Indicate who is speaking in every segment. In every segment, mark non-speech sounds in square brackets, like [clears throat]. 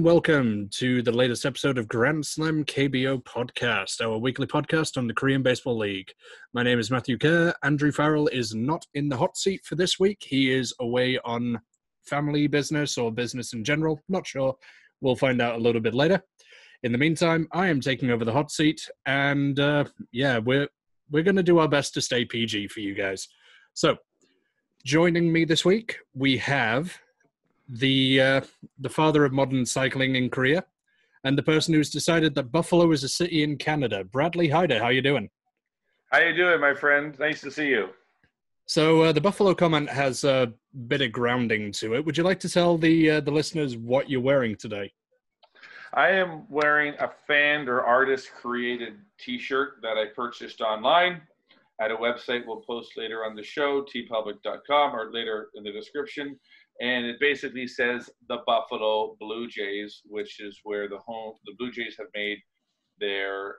Speaker 1: and welcome to the latest episode of Grand Slam KBO Podcast, our weekly podcast on the Korean Baseball League. My name is Matthew Care. Andrew Farrell is not in the hot seat for this week. He is away on family business or business in general. Not sure. We'll find out a little bit later. In the meantime, I am taking over the hot seat, and uh, yeah, we're we're going to do our best to stay PG for you guys. So, joining me this week, we have the uh, the father of modern cycling in Korea, and the person who's decided that Buffalo is a city in Canada. Bradley Hider, how you doing?
Speaker 2: How you doing, my friend? Nice to see you.
Speaker 1: So uh, the Buffalo comment has a bit of grounding to it. Would you like to tell the uh, the listeners what you're wearing today?
Speaker 2: I am wearing a fan or artist created T-shirt that I purchased online at a website we'll post later on the show, teepublic.com, or later in the description and it basically says the Buffalo Blue Jays, which is where the home the Blue Jays have made their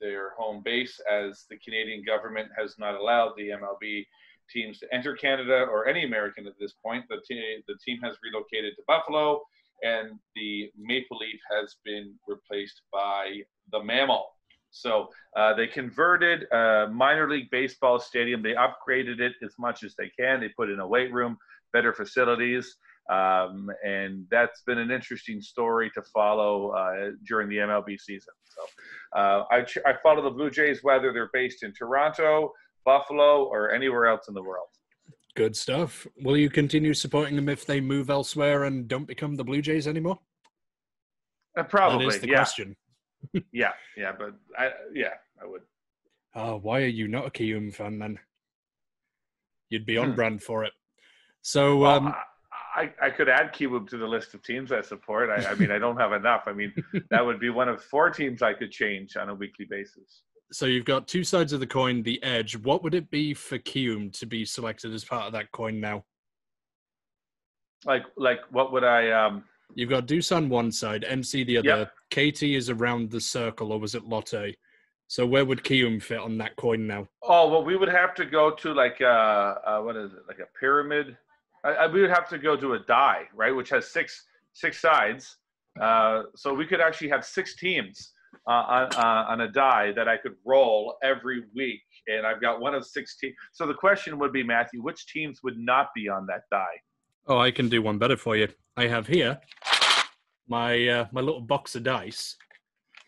Speaker 2: their home base, as the Canadian government has not allowed the MLB teams to enter Canada or any American at this point. The team the team has relocated to Buffalo, and the Maple Leaf has been replaced by the Mammal. So uh, they converted a minor league baseball stadium. They upgraded it as much as they can. They put in a weight room better facilities. Um, and that's been an interesting story to follow uh, during the MLB season. So uh, I, I follow the Blue Jays whether they're based in Toronto, Buffalo, or anywhere else in the world.
Speaker 1: Good stuff. Will you continue supporting them if they move elsewhere and don't become the Blue Jays anymore?
Speaker 2: Uh, probably.
Speaker 1: That is the
Speaker 2: yeah.
Speaker 1: question. [laughs]
Speaker 2: yeah, yeah, but I, yeah, I would.
Speaker 1: Oh, why are you not a Kiwoom fan then? You'd be on
Speaker 2: Hmm.
Speaker 1: brand for it. So,
Speaker 2: Well,
Speaker 1: um,
Speaker 2: I, I could add Kiwoom to the list of teams I support. I, I mean, I don't have enough. I mean, [laughs] that would be one of four teams I could change on a weekly basis.
Speaker 1: so you've got two sides of the coin. The edge. What would it be for Kiwoom to be selected as part of that coin now?
Speaker 2: Like, like, what would I? um
Speaker 1: You've got Doosan one side, NC the other.
Speaker 2: Yep.
Speaker 1: KT is around the circle, or was it Lotte? So where would Kiwoom fit on that coin now?
Speaker 2: Oh well, we would have to go to like uh, uh what is it? Like a pyramid. I, I, we would have to go to a die, right, which has six six sides. Uh, so we could actually have six teams uh, on uh, on a die that I could roll every week, and I've got one of six teams. So the question would be, Matthew, which teams would not be on that die?
Speaker 1: Oh, I can do one better for you. I have here my uh, my little box of dice,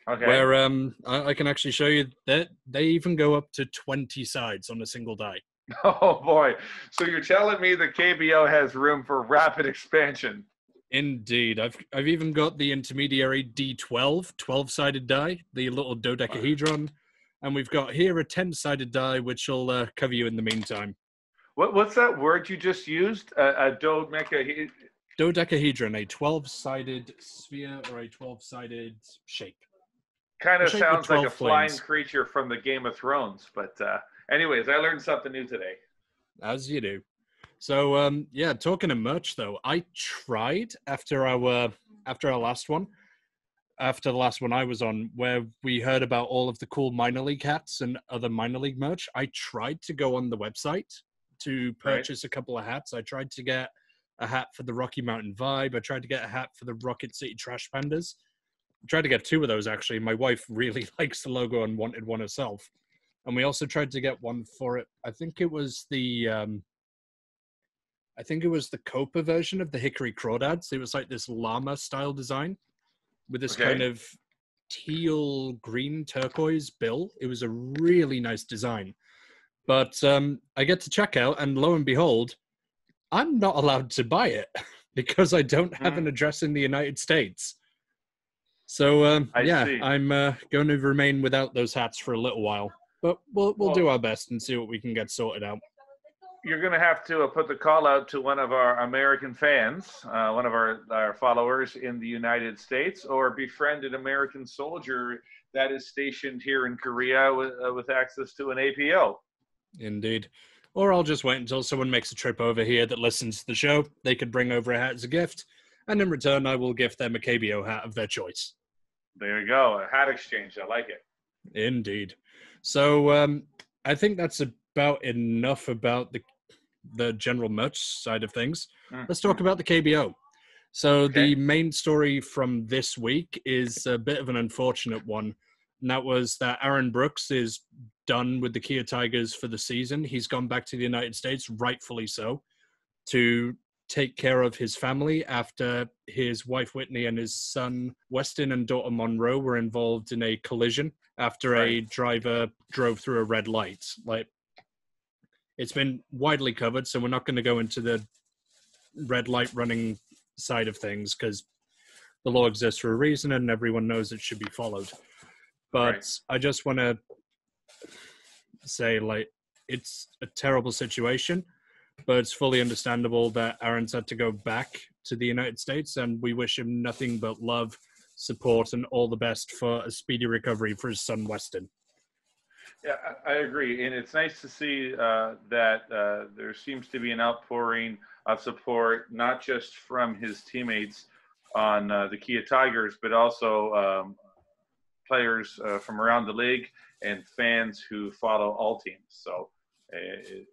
Speaker 2: Okay.
Speaker 1: where um I, I can actually show you that they even go up to twenty sides on a single die. [laughs]
Speaker 2: Oh boy! So you're telling me the KBO has room for rapid expansion?
Speaker 1: Indeed, I've I've even got the intermediary D12 12-sided die, the little dodecahedron, and we've got here a 10-sided die, which will uh, cover you in the meantime.
Speaker 2: What what's that word you just used? A, a dodeca.
Speaker 1: Dodecahedron, a 12-sided sphere or a 12-sided shape.
Speaker 2: Kind of
Speaker 1: Shape
Speaker 2: sounds like a flying
Speaker 1: flames.
Speaker 2: creature from the Game of Thrones. But uh, anyways, I learned something new today.
Speaker 1: As you do. So um yeah, talking of merch though, I tried after our after our last one, after the last one I was on, where we heard about all of the cool minor league hats and other minor league merch. I tried to go on the website to
Speaker 2: Right.
Speaker 1: purchase a couple of hats. I tried to get a hat for the Rocky Mountain Vibe. I tried to get a hat for the Rocket City Trash Pandas. I tried to get two of those actually. My wife [laughs] really likes the logo and wanted one herself. And we also tried to get one for it. I think it was the um I think it was the Copa version of the Hickory Crawdads. It was like this llama style design with this
Speaker 2: Okay.
Speaker 1: kind of teal green turquoise bill. It was a really nice design. But um, I get to checkout, and lo and behold, I'm not allowed to buy it [laughs] because I don't have an address in the United States. So um, yeah,
Speaker 2: see.
Speaker 1: I'm uh, going to remain without those hats for a little while. But we'll we'll do our best and see what we can get sorted out.
Speaker 2: You're going to have to uh, put the call out to one of our American fans, uh, one of our, our followers in the United States, or befriend an American soldier that is stationed here in Korea with, uh, with access to an APO.
Speaker 1: Indeed. Or I'll just wait until someone makes a trip over here that listens to the show. They could bring over a hat as a gift, and in return, I will gift them a KBO hat of their choice.
Speaker 2: There you go, a hat exchange. I like it.
Speaker 1: Indeed. So um, I think that's about enough about the the general merch side of things.
Speaker 2: Mm.
Speaker 1: Let's talk about the KBO. So
Speaker 2: Okay.
Speaker 1: the main story from this week is a bit of an unfortunate one. And that was that Aaron Brooks is done with the Kia Tigers for the season. He's gone back to the United States, rightfully so, to take care of his family after his wife Whitney and his son Weston and daughter Monroe were involved in a collision after a driver drove through a red light. Like it's been widely covered, so we're not going to go into the red light running side of things because the law exists for a reason and everyone knows it should be followed. But
Speaker 2: Right.
Speaker 1: I just want to say, like, it's a terrible situation, but it's fully understandable that Aaron's had to go back to the United States, and we wish him nothing but love, support, and all the best for a speedy recovery for his son Weston.
Speaker 2: Yeah, I agree, and it's nice to see uh, that uh, there seems to be an outpouring of support, not just from his teammates on uh, the Kia Tigers, but also um, players uh, from around the league and fans who follow all teams. So uh, it,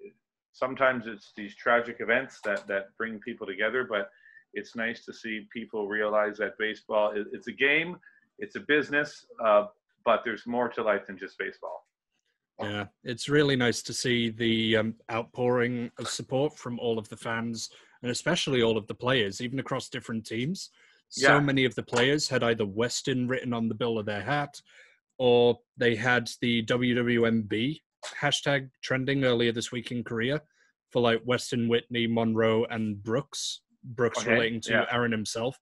Speaker 2: sometimes it's these tragic events that that bring people together, but it's nice to see people realize that baseball is it's a game, it's a business, uh, but there's more to life than just baseball.
Speaker 1: Yeah, it's really nice to see the um, outpouring of support from all of the fans and especially all of the players, even across different teams. So
Speaker 2: Yeah.
Speaker 1: many of the players had either Weston written on the bill of their hat or they had the WWMB hashtag trending earlier this week in Korea for like Weston, Whitney, Monroe, and Brooks. Brooks
Speaker 2: Okay,
Speaker 1: relating to
Speaker 2: yeah.
Speaker 1: Aaron himself,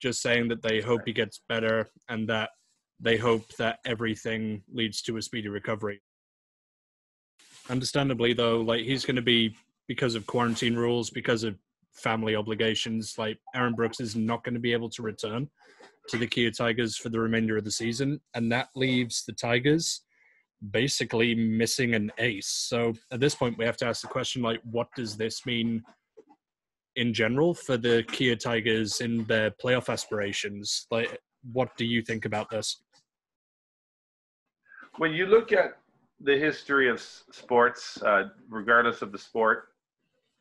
Speaker 1: just saying that they hope he gets better and that they hope that everything leads to a speedy recovery. Understandably, though, like he's going to be because of quarantine rules, because of family obligations. Like Aaron Brooks is not going to be able to return to the Kia Tigers for the remainder of the season, and that leaves the Tigers basically missing an ace. So at this point, we have to ask the question: like, what does this mean? In general, for the Kia Tigers in their playoff aspirations, like, what do you think about this?
Speaker 2: when you look at the history of sports, uh, regardless of the sport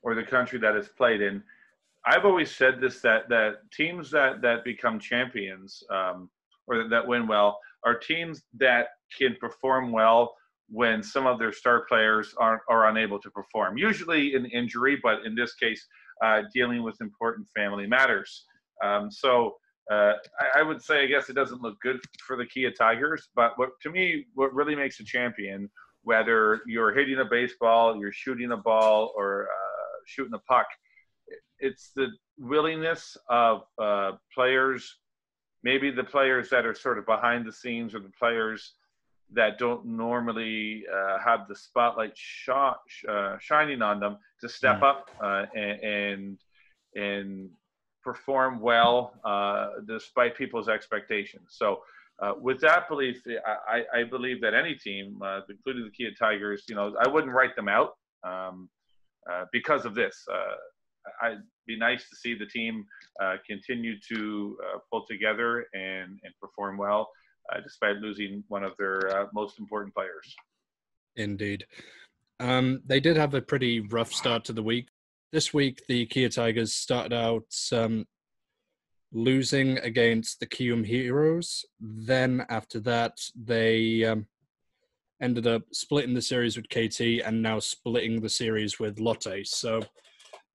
Speaker 2: or the country that it's played in, I've always said this that that teams that that become champions um, or that win well are teams that can perform well when some of their star players are are unable to perform. Usually in injury, but in this case, uh, dealing with important family matters. Um, so uh, I, I would say, I guess it doesn't look good for the Kia Tigers, but what to me, what really makes a champion, whether you're hitting a baseball, you're shooting a ball, or uh, shooting a puck, it's the willingness of uh, players, maybe the players that are sort of behind the scenes, or the players that don't normally uh, have the spotlight shot, uh, shining on them, to step
Speaker 1: Mm.
Speaker 2: up uh, and and and perform well uh, despite people's expectations. So, uh, with that belief, I, I I believe that any team, uh, including the Kia Tigers, you know, I wouldn't write them out um, uh, because of this. Uh, I'd be nice to see the team uh, continue to uh, pull together and, and perform well, uh, despite losing one of their uh, most important players.
Speaker 1: Indeed. Um, they did have a pretty rough start to the week. This week, the Kia Tigers started out um, losing against the Kiwoom Heroes. Then, after that, they um, ended up splitting the series with KT and now splitting the series with Lotte. So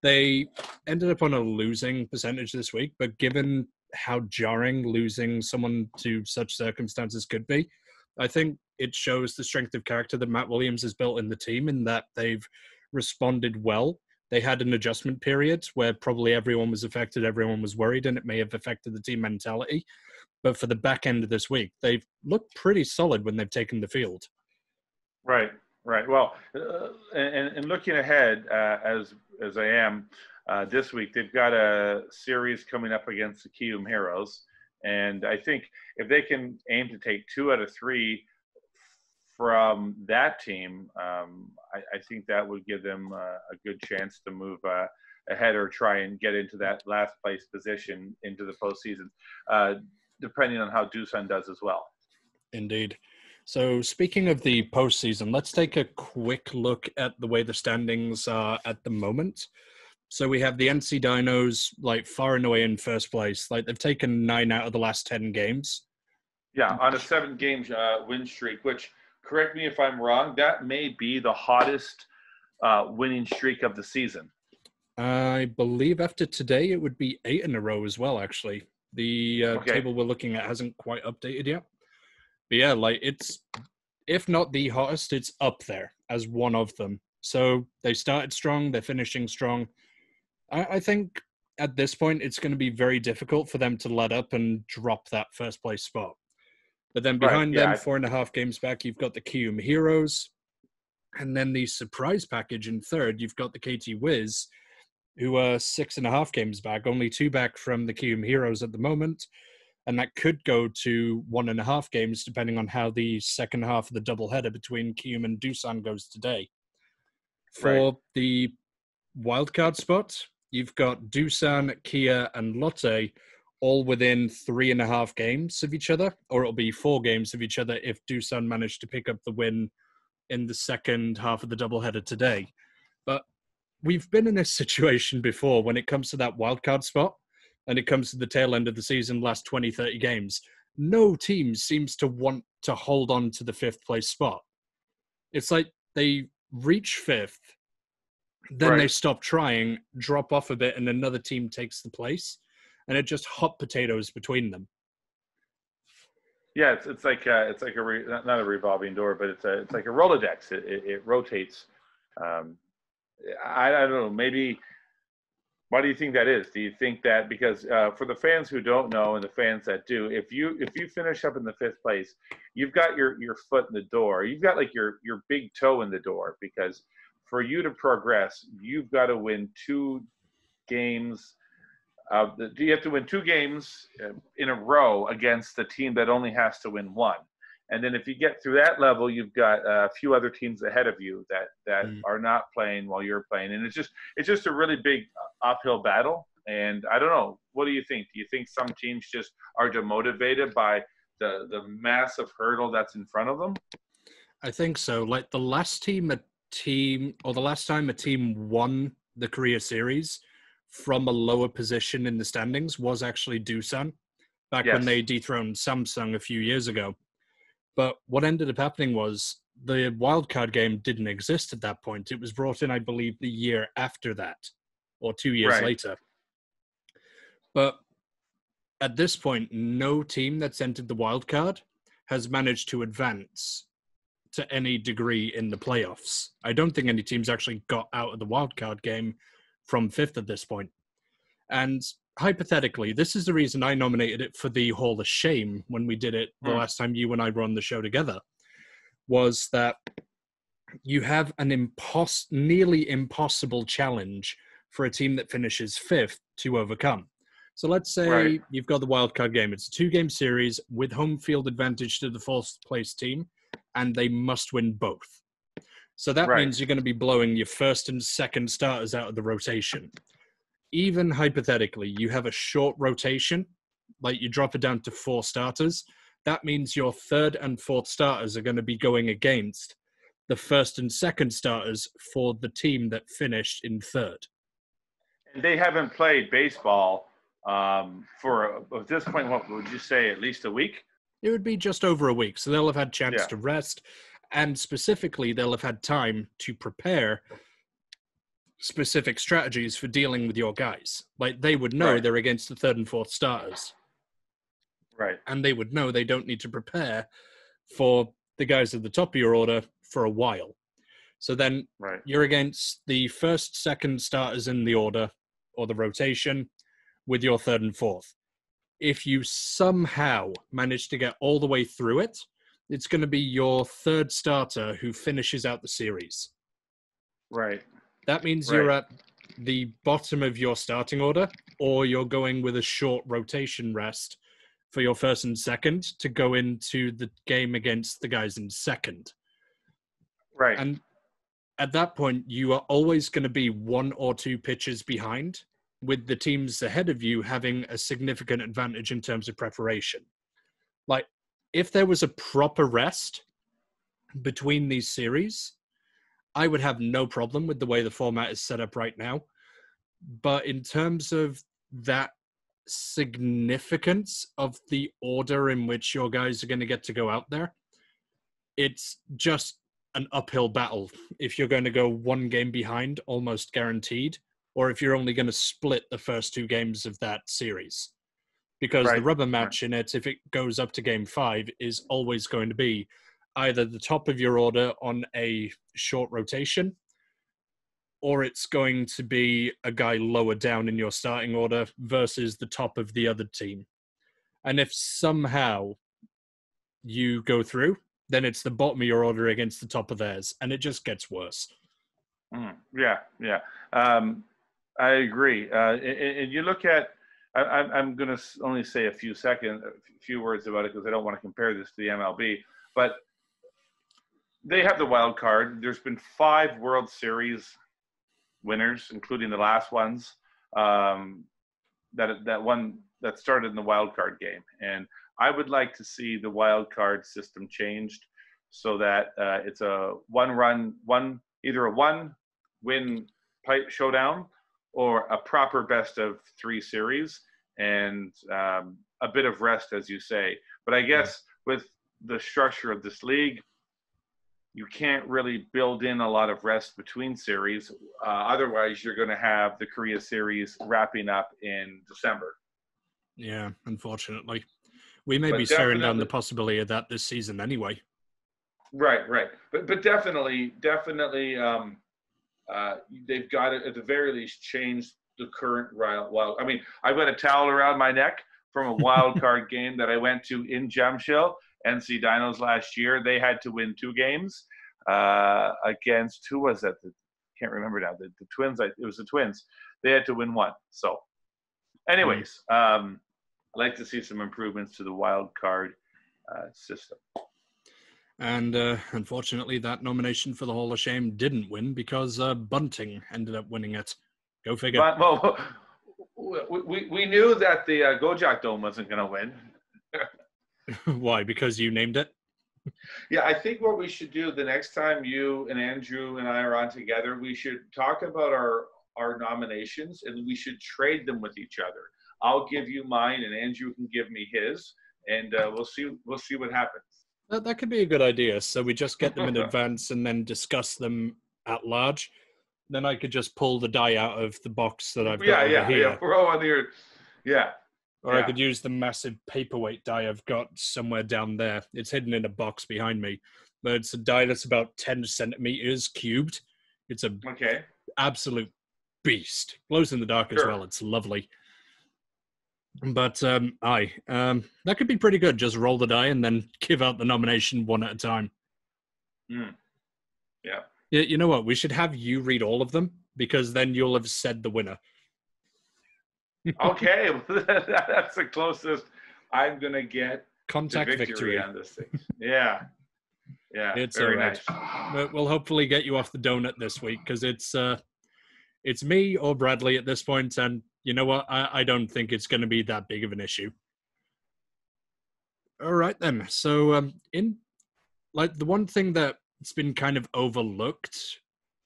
Speaker 1: they ended up on a losing percentage this week, but given how jarring losing someone to such circumstances could be, I think it shows the strength of character that Matt Williams has built in the team in that they've responded well. They had an adjustment period where probably everyone was affected, everyone was worried, and it may have affected the team mentality. But for the back end of this week, they've looked pretty solid when they've taken the field.
Speaker 2: Right, right. Well, uh, and, and looking ahead, uh, as as I am uh, this week, they've got a series coming up against the Kiwoom Heroes, and I think if they can aim to take two out of three from that team, um, I, I think that would give them uh, a good chance to move uh, ahead or try and get into that last place position into the postseason, uh, depending on how Doosan does as well.
Speaker 1: Indeed. So, speaking of the postseason, let's take a quick look at the way the standings are at the moment. So we have the NC Dinos like far and away in first place. Like they've taken nine out of the last ten games.
Speaker 2: Yeah, on a seven game uh, win streak, which correct me if I'm wrong, that may be the hottest uh, winning streak of the season.
Speaker 1: I believe after today it would be eight in a row as well. Actually, the uh,
Speaker 2: Okay.
Speaker 1: table we're looking at hasn't quite updated yet. But yeah, like it's if not the hottest, it's up there as one of them. So they started strong, they're finishing strong. I, I think at this point it's going to be very difficult for them to let up and drop that first place spot. But then
Speaker 2: Right,
Speaker 1: behind
Speaker 2: yeah,
Speaker 1: them,
Speaker 2: I-
Speaker 1: four and a half games back, you've got the Kiwoom Heroes. And then the surprise package in third, you've got the KT Wiz, who are six and a half games back, only two back from the Kiwoom Heroes at the moment. And that could go to one and a half games, depending on how the second half of the doubleheader between Kiwoom and Doosan goes today. For
Speaker 2: Right.
Speaker 1: the wildcard spot, you've got Doosan, Kia, and Lotte all within three and a half games of each other, or it'll be four games of each other if Doosan managed to pick up the win in the second half of the doubleheader today. But we've been in this [laughs] situation before when it comes to that wildcard spot and it comes to the tail end of the season, last 20, 30 games. No team seems to want to hold on to the fifth place spot. It's like they reach fifth, then they stop trying, drop off a bit, and another team takes the place. And it just hot potatoes between them.
Speaker 2: Yeah, it's it's like uh, it's like a re, not not a revolving door, but it's a it's like a Rolodex. It it, it rotates. Um, I I don't know. Maybe. Why do you think that is? Do you think that because uh, for the fans who don't know and the fans that do, if you if you finish up in the fifth place, you've got your your foot in the door. You've got like your your big toe in the door because for you to progress, you've got to win two games. Uh, you have to win two games uh, in a row against the team that only has to win one. And then if you get through that level, you've got a few other teams ahead of you that that
Speaker 1: Mm.
Speaker 2: are not playing while you're playing, and it's just it's just a really big uphill battle. And I don't know, what do you think? Do you think some teams just are demotivated by the the massive hurdle that's in front of them?
Speaker 1: I think so. Like the last team a team or the last time a team won the Korea series from a lower position in the standings was actually Doosan back when they dethroned Samsung a few years ago. But what ended up happening was the wildcard game didn't exist at that point. It was brought in, I believe, the year after that or two years
Speaker 2: Right.
Speaker 1: later. But at this point, no team that's entered the wildcard has managed to advance to any degree in the playoffs. I don't think any teams actually got out of the wildcard game from fifth at this point. And hypothetically, this is the reason I nominated it for the Hall of Shame when we did it the
Speaker 2: Hmm.
Speaker 1: last time you and I were on the show together. Was that you have an impos- nearly impossible challenge for a team that finishes fifth to overcome. So let's say
Speaker 2: Right.
Speaker 1: you've got the wildcard game. It's a two game series with home field advantage to the fourth place team, and they must win both. So that
Speaker 2: Right.
Speaker 1: means you're going to be blowing your first and second starters out of the rotation. Even hypothetically, you have a short rotation, like you drop it down to four starters. That means your third and fourth starters are going to be going against the first and second starters for the team that finished in third.
Speaker 2: And they haven't played baseball um, for at this point. What would you say? At least a week?
Speaker 1: It would be just over a week, so they'll have had chance
Speaker 2: Yeah.
Speaker 1: to rest, and specifically, they'll have had time to prepare specific strategies for dealing with your guys. Like they would know
Speaker 2: Right.
Speaker 1: they're against the third and fourth starters,
Speaker 2: Right.
Speaker 1: and they would know they don't need to prepare for the guys at the top of your order for a while. So then
Speaker 2: Right.
Speaker 1: you're against the first, second starters in the order or the rotation with your third and fourth. If you somehow manage to get all the way through it, it's going to be your third starter who finishes out the series.
Speaker 2: Right.
Speaker 1: That means you're at the bottom of your starting order, or you're going with a short rotation rest for your first and second to go into the game against the guys in second.
Speaker 2: Right.
Speaker 1: And at that point, you are always going to be one or two pitches behind, with the teams ahead of you having a significant advantage in terms of preparation. Like, if there was a proper rest between these series, I would have no problem with the way the format is set up right now. but in terms of that significance of the order in which your guys are going to get to go out there, it's just an uphill battle. If you're going to go one game behind, almost guaranteed, or if you're only going to split the first two games of that series. Because
Speaker 2: Right,
Speaker 1: the rubber match in it, if it goes up to game five, is always going to be either the top of your order on a short rotation, or it's going to be a guy lower down in your starting order versus the top of the other team. And if somehow you go through, then it's the bottom of your order against the top of theirs, and it just gets worse.
Speaker 2: Mm, yeah, yeah. Um, I agree. Uh, and, and you look at, I, I'm, I'm going to only say a few seconds, a few words about it because I don't want to compare this to the MLB, but they have the wild card. There's been five World Series winners, including the last ones um, that that one that started in the wild card game, and I would like to see the wild card system changed so that uh, it's a one run, one either a one win pipe showdown or a proper best of three series and um, a bit of rest, as you say. But I guess with the structure of this league, you can't really build in a lot of rest between series. Uh, otherwise, you're going to have the Korea series wrapping up in December.
Speaker 1: Yeah, unfortunately. We may
Speaker 2: But
Speaker 1: be staring down the possibility of that this season anyway.
Speaker 2: Right, right. But but definitely, definitely, um, uh, they've got to at the very least change the current wild. wild. I mean, I've got a towel around my neck from a wild [laughs] card game that I went to in Jamsil, NC Dinos last year. They had to win two games uh, against who was that? The, can't remember now. The, the Twins. I, it was the Twins. They had to win one. So, anyways, um, I'd like to see some improvements to the wild card uh, system.
Speaker 1: And uh, unfortunately, that nomination for the Hall of Shame didn't win because uh, Bunting ended up winning it. Go figure.
Speaker 2: But, well, [laughs] we, we, knew that the uh, Gocheok Dome wasn't going to win. [laughs] [laughs]
Speaker 1: Why? Because you named it?
Speaker 2: Yeah, I think what we should do the next time you and Andrew and I are on together, we should talk about our our nominations and we should trade them with each other. I'll give you mine and Andrew can give me his, and uh, we'll see we'll see what happens.
Speaker 1: That, that could be a good idea. So we just get them in [laughs] advance and then discuss them at large. Then I could just pull the die out of the box that I've got
Speaker 2: yeah, yeah,
Speaker 1: here.
Speaker 2: yeah. We're all on the yeah.
Speaker 1: Or I could use the massive paperweight die I've got somewhere down there. It's hidden in a box behind me. But it's a die that's about 10 centimeters cubed. It's a
Speaker 2: Okay.
Speaker 1: absolute beast. Glows in the dark as well. It's lovely. But um aye. Um that could be pretty good. Just roll the die and then give out the nomination one at a time.
Speaker 2: Mm. Yeah.
Speaker 1: Yeah, you know what? We should have you read all of them because then you'll have said the winner.
Speaker 2: Okay, [laughs] that's the closest I'm gonna get to
Speaker 1: Contact
Speaker 2: victory,
Speaker 1: victory.
Speaker 2: on this thing. Yeah. Yeah.
Speaker 1: It's
Speaker 2: very
Speaker 1: right.
Speaker 2: nice.
Speaker 1: We'll hopefully get you off the donut this week because it's uh it's me or Bradley at this point, and you know what? I, I don't think it's going to be that big of an issue. All right then. So um in like the one thing that's been kind of overlooked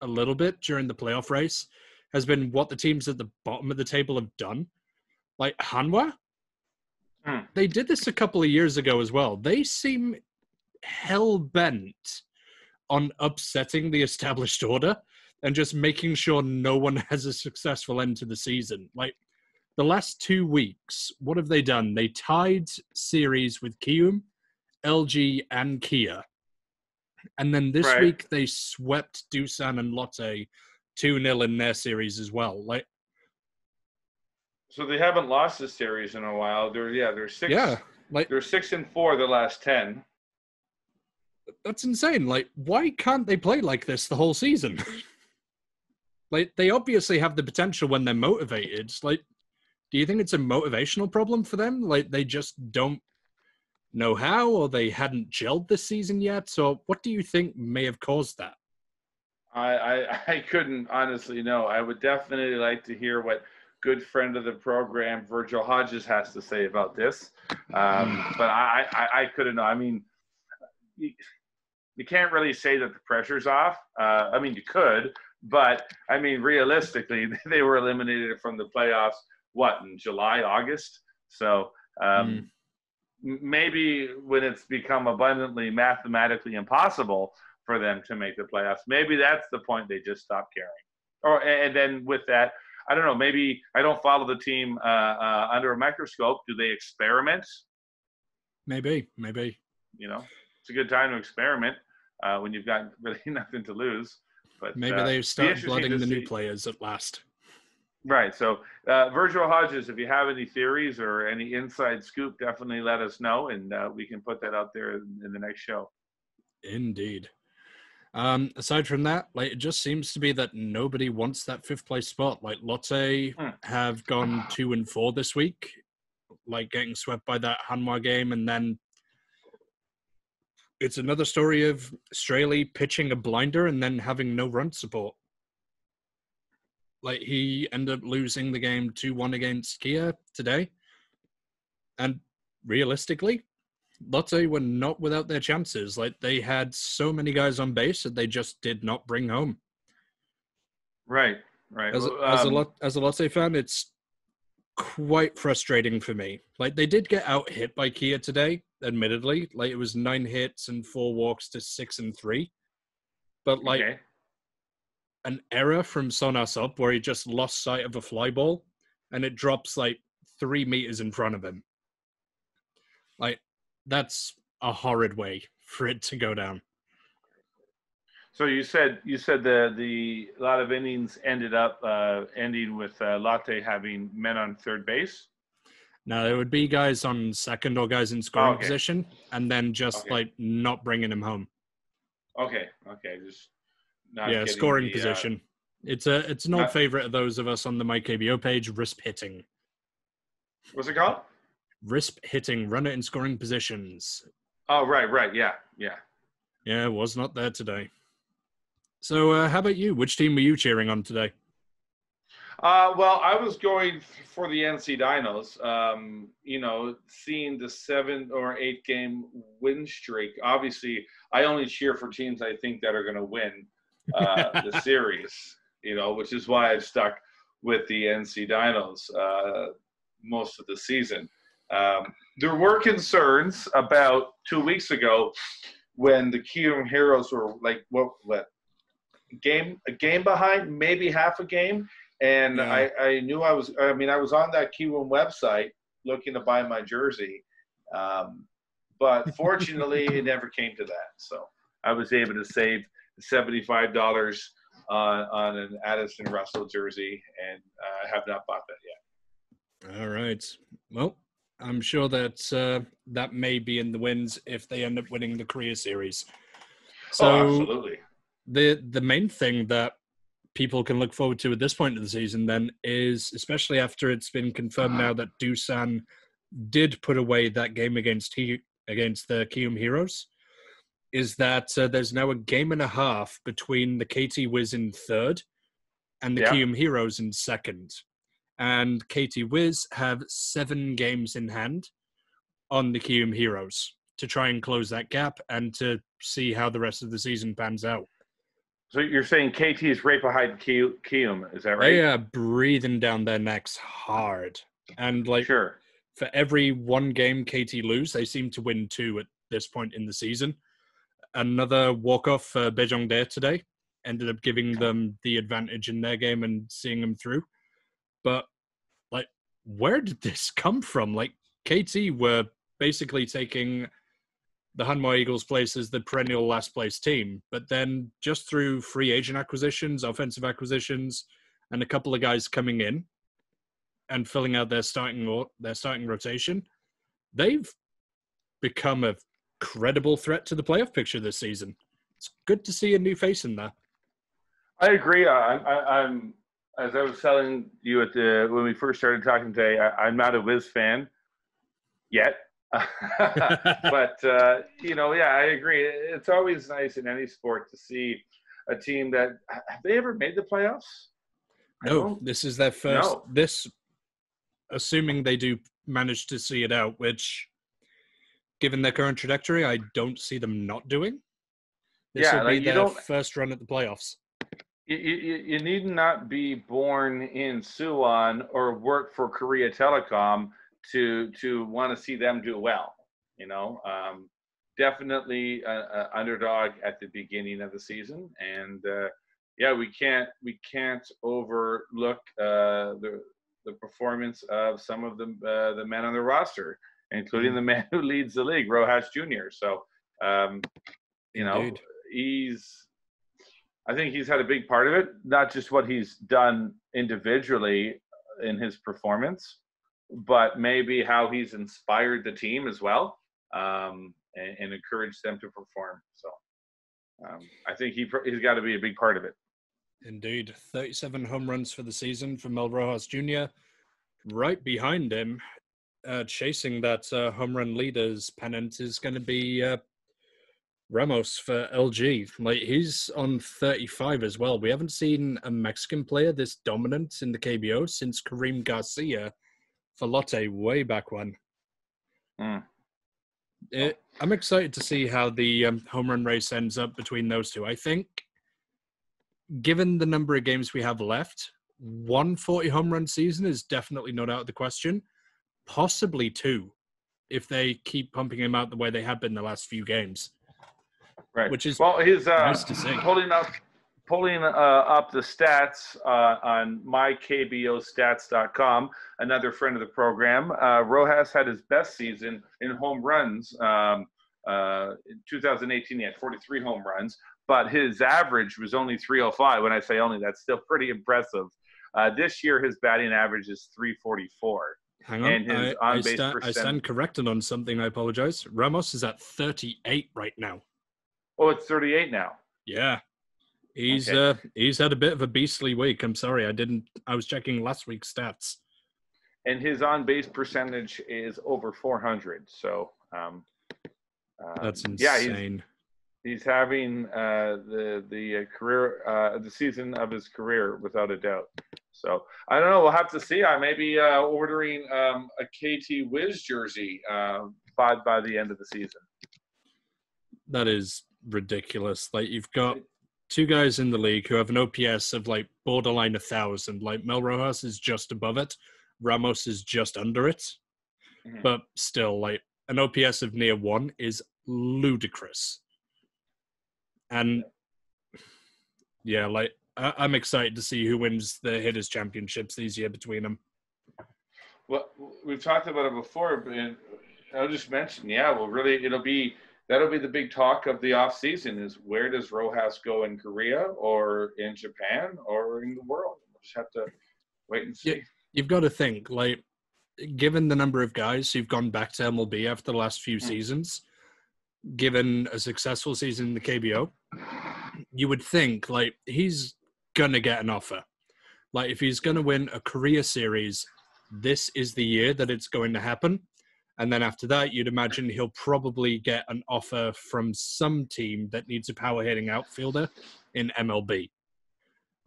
Speaker 1: a little bit during the playoff race has been what the teams at the bottom of the table have done. Like Hanwha,
Speaker 2: Hmm.
Speaker 1: they did this a couple of years ago as well. They seem hell bent on upsetting the established order and just making sure no one [laughs] has a successful end to the season. Like the last two weeks, what have they done? They tied series with Kiwoom, LG, and Kia. And then this
Speaker 2: Right.
Speaker 1: week they swept Doosan and Lotte 2 0 in their series as well. Like,
Speaker 2: So they haven't lost this series in a while. They're yeah, they're six.
Speaker 1: yeah, like
Speaker 2: They're six and four the last ten.
Speaker 1: that's insane. Like, why can't they play like this the whole season? [laughs] like, they obviously have the potential when they're motivated. Like, do you think it's a motivational problem for them? Like, they just don't know how, or they hadn't gelled this season yet? So, what do you think may have caused that?
Speaker 2: I, I [laughs] I couldn't honestly know. I would definitely like to hear what good friend of the program Virgil Hodges has to say about this. Um, but I, I I couldn't know. I mean, you, you can't really say that the pressure's off. Uh, I mean, you could, But I mean, realistically, [laughs] they were eliminated from the playoffs. What in July, August? So um, mm. maybe when it's become abundantly mathematically impossible for them to make the playoffs, maybe that's the point they just stop caring. Or and then with that, I don't know. Maybe I don't follow the team uh, uh, under a microscope. Do they experiment?
Speaker 1: Maybe, maybe.
Speaker 2: You know, it's a good time to experiment uh, when you've got really [laughs] nothing to lose. But
Speaker 1: maybe
Speaker 2: uh,
Speaker 1: they start blooding the see. new players at last.
Speaker 2: Right. So, uh, Virgil Hodges, if you have any theories or any inside scoop, definitely let us know, and uh, we can put that out there in, in the next show.
Speaker 1: Indeed. Um, aside from that, like it just seems to be that nobody wants that fifth place spot. Like Lotte hmm. have gone two and four this week, like getting swept by that Hanwha game, and then it's another story of Straily pitching a blinder and then having no run support. Like he ended up losing the game two one against Kia today, and realistically, Lotte were not without their chances. Like they had so many guys on base that they just did not bring home.
Speaker 2: Right, right.
Speaker 1: As, um, as a lot as a Lotte fan, it's quite frustrating for me. Like they did get out hit by Kia today, admittedly. Like it was nine hits and four walks to six and three. But like okay. an error from Son Ah-seop where he just lost sight of a fly ball and it drops like three meters in front of him. That's a horrid way for it to go down.
Speaker 2: So you said you said the the a lot of innings ended up uh, ending with uh, Lotte having men on third base.
Speaker 1: Now it would be guys on second or guys in scoring oh, okay. position, and then just okay. like not bringing him home.
Speaker 2: Okay, okay, just
Speaker 1: yeah, scoring the, uh, position. Uh, it's a it's an old not, favorite of those of us on the My KBO page. Risp hitting.
Speaker 2: What's it called?
Speaker 1: Risp hitting, runner in scoring positions.
Speaker 2: Oh right, right, yeah, yeah.
Speaker 1: Yeah, was not there today. So, uh, how about you? Which team were you cheering on today?
Speaker 2: Uh, well, I was going for the NC Dinos. Um, you know, seeing the seven or eight game win streak. Obviously, I only cheer for teams I think that are going to win uh, [laughs] the series. You know, which is why I've stuck with the NC Dinos uh, most of the season. Um, there were concerns about two weeks ago when the Kiwoom Heroes were like what what game a game behind, maybe half a game, and yeah. I, I knew I was. I mean, I was on that Kiwoom website looking to buy my jersey, um, but [laughs] fortunately, it never came to that. So I was able to save seventy-five dollars on on an Addison Russell jersey, and I uh, have not bought that
Speaker 1: yet. All right. Well, I'm sure that uh, that may be in the wins if they end up winning the Korea series.
Speaker 2: So, oh, absolutely
Speaker 1: the the main thing that people can look forward to at this point of the season then is especially after it's been confirmed now that Doosan did put away that game against he against the Kiwoom Heroes is that uh, there's now a game and a half between the KT Wiz in third and the yeah. Kiwoom Heroes in second. And KT Wiz have seven games in hand on the Kiwoom Heroes to try and close that gap and to see how the rest of the season pans out.
Speaker 2: So you're saying KT is right behind Kiwoom, is that right?
Speaker 1: They are breathing down their necks hard, and like
Speaker 2: sure.
Speaker 1: for every one game KT lose, they seem to win two at this point in the season. Another walk off for Dae today ended up giving them the advantage in their game and seeing them through. But like, where did this come from? Like KT were basically taking the Hanwha Eagles place as the perennial last place team. But then just through free agent acquisitions, offensive acquisitions, and a couple of guys coming in and filling out their starting their starting rotation, they've become a credible threat to the playoff picture this season. It's good to see a new face in there.
Speaker 2: I agree. I, I, I'm as I was telling you at the when we first started talking today. I, I'm not a Wiz fan yet. [laughs] but uh, you know, yeah, I agree. It's always nice in any sport to see a team that have they ever made the playoffs?
Speaker 1: No, this is their first. No. This, assuming they do manage to see it out, which, given their current trajectory, I don't see them not doing. This yeah, will like be their first run at the playoffs.
Speaker 2: You, you, you need not be born in Suwon or work for Korea Telecom to to want to see them do well. You know, um, definitely an underdog at the beginning of the season, and uh, yeah, we can't we can't overlook uh, the the performance of some of the uh, the men on the roster, including the man [laughs] who leads the league, Rojas Jr. So, um, you know, Indeed. he's I think he's had a big part of it, not just what he's done individually in his performance, but maybe how he's inspired the team as well um, and, and, encouraged them to perform. So um, I think he he's got to be a big part of it.
Speaker 1: Indeed, 37 home runs for the season for Mel Rojas Jr. Right behind him, uh, chasing that uh, home run leaders pennant is going to be uh, Ramos for LG. Like he's on 35 as well. We haven't seen a Mexican player this dominant in the KBO since Karim Garcia for Lotte way back when. Mm. It, I'm excited to see how the um, home run race ends up between those two. I think, given the number of games we have left, one 40 home run season is definitely not out of the question. Possibly two, if they keep pumping him out the way they have been the last few games.
Speaker 2: Right.
Speaker 1: Which is
Speaker 2: well, he's uh, nice to see. pulling up pulling uh, up the stats uh, on mykbostats.com. Another friend of the program, uh, Rojas had his best season in home runs. Um, uh, in 2018, he had 43 home runs, but his average was only 305. When I say only, that's still pretty impressive. Uh, this year, his batting average is 344.
Speaker 1: Hang on, and his I, I, stand, I stand corrected on something. I apologize. Ramos is at 38 right now.
Speaker 2: Oh, it's 38 now.
Speaker 1: Yeah. He's okay. uh he's had a bit of a beastly week. I'm sorry, I didn't I was checking last week's stats.
Speaker 2: And his on base percentage is over 400. So um,
Speaker 1: um that's insane. Yeah,
Speaker 2: he's, he's having uh, the the uh, career uh, the season of his career without a doubt. So I don't know. We'll have to see. I may be uh, ordering um, a KT Wiz jersey uh, by by the end of the season.
Speaker 1: That is ridiculous. Like you've got two guys in the league who have an OPS of like borderline a thousand. Like Mel Rojas is just above it, Ramos is just under it, mm-hmm. but still, like an OPS of near one is ludicrous. And yeah, like I- I'm excited to see who wins the hitters championships this year between them.
Speaker 2: Well, we've talked about it before, but I'll just mention, yeah, well, really, it'll be that'll be the big talk of the off season is where does Rojas go in Korea or in Japan or in the world? We'll just have to wait and see.
Speaker 1: You've got to think like given the number of guys who've gone back to MLB after the last few mm. seasons, given a successful season in the KBO, you would think like he's gonna get an offer. Like if he's gonna win a Korea series, this is the year that it's going to happen. And then after that, you'd imagine he'll probably get an offer from some team that needs a power hitting outfielder in MLB.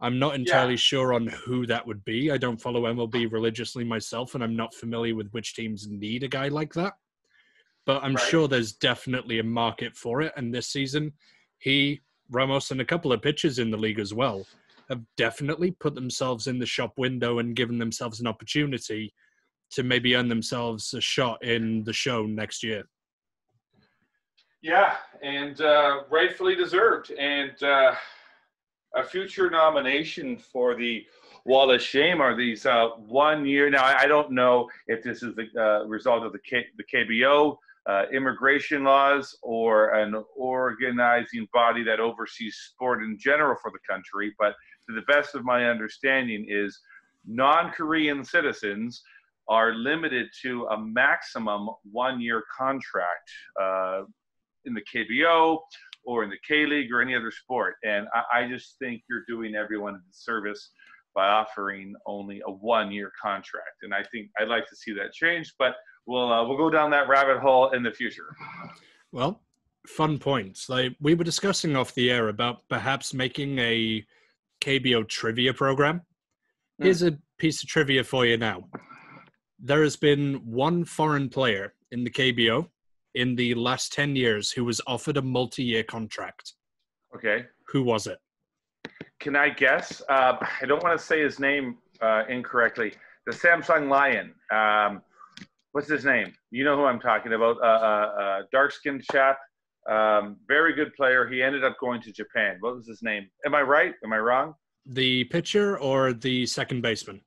Speaker 1: I'm not entirely yeah. sure on who that would be. I don't follow MLB religiously myself, and I'm not familiar with which teams need a guy like that. But I'm right. sure there's definitely a market for it. And this season, he, Ramos, and a couple of pitchers in the league as well have definitely put themselves in the shop window and given themselves an opportunity to maybe earn themselves a shot in the show next year.
Speaker 2: Yeah, and uh, rightfully deserved. And uh, a future nomination for the Wall of Shame are these uh, one year. Now, I don't know if this is the uh, result of the, K- the KBO uh, immigration laws or an organizing body that oversees sport in general for the country, but to the best of my understanding, is non Korean citizens are limited to a maximum one year contract uh, in the KBO or in the K League or any other sport. And I, I, just think you're doing everyone a disservice by offering only a one year contract. And I think I'd like to see that change, but we'll, uh, we'll go down that rabbit hole in the future.
Speaker 1: Well, fun points. Like we were discussing off the air about perhaps making a KBO trivia program. Hmm. Here's a piece of trivia for you now there has been one foreign player in the KBO in the last 10 years who was offered a multi year contract.
Speaker 2: Okay.
Speaker 1: Who was it?
Speaker 2: can I guess? Uh, I don't want to say his name uh, incorrectly. The Samsung Lion. Um, what's his name? You know who I'm talking about. Uh, uh, uh dark skinned chap. Um, very good player. He ended up going to Japan. What was his name? Am I right? Am I wrong?
Speaker 1: The pitcher or the second baseman?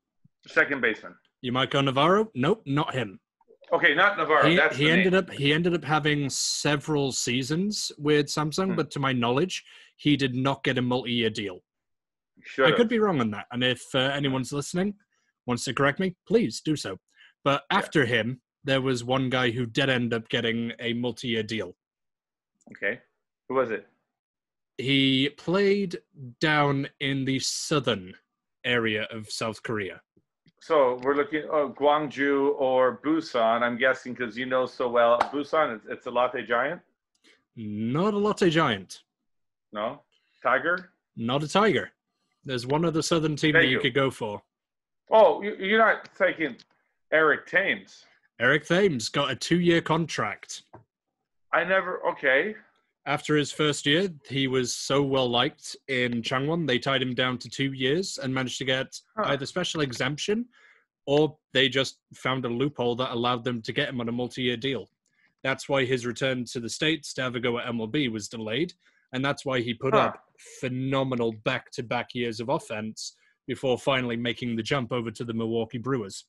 Speaker 2: Second baseman.
Speaker 1: You might go Navarro? Nope, not him.
Speaker 2: Okay, not Navarro.
Speaker 1: He,
Speaker 2: That's
Speaker 1: he ended
Speaker 2: name.
Speaker 1: up he ended up having several seasons with Samsung, hmm. but to my knowledge, he did not get a multi-year deal.
Speaker 2: Should've.
Speaker 1: I could be wrong on that, and if uh, anyone's listening wants to correct me, please do so. But after yeah. him, there was one guy who did end up getting a multi-year deal.
Speaker 2: Okay, who was it?
Speaker 1: He played down in the southern area of South Korea.
Speaker 2: So we're looking at oh, Gwangju or Busan. I'm guessing because you know so well. Busan, it's, it's a Lotte Giant.
Speaker 1: Not a Lotte Giant.
Speaker 2: No, Tiger.
Speaker 1: Not a Tiger. There's one other Southern team Thank that you, you could go for.
Speaker 2: Oh, you're not taking Eric Thames.
Speaker 1: Eric Thames got a two-year contract.
Speaker 2: I never. Okay.
Speaker 1: After his first year, he was so well liked in Changwon, they tied him down to two years and managed to get huh. either special exemption or they just found a loophole that allowed them to get him on a multi-year deal. That's why his return to the States to have a go at MLB was delayed. And that's why he put huh. up phenomenal back-to-back years of offense before finally making the jump over to the Milwaukee Brewers.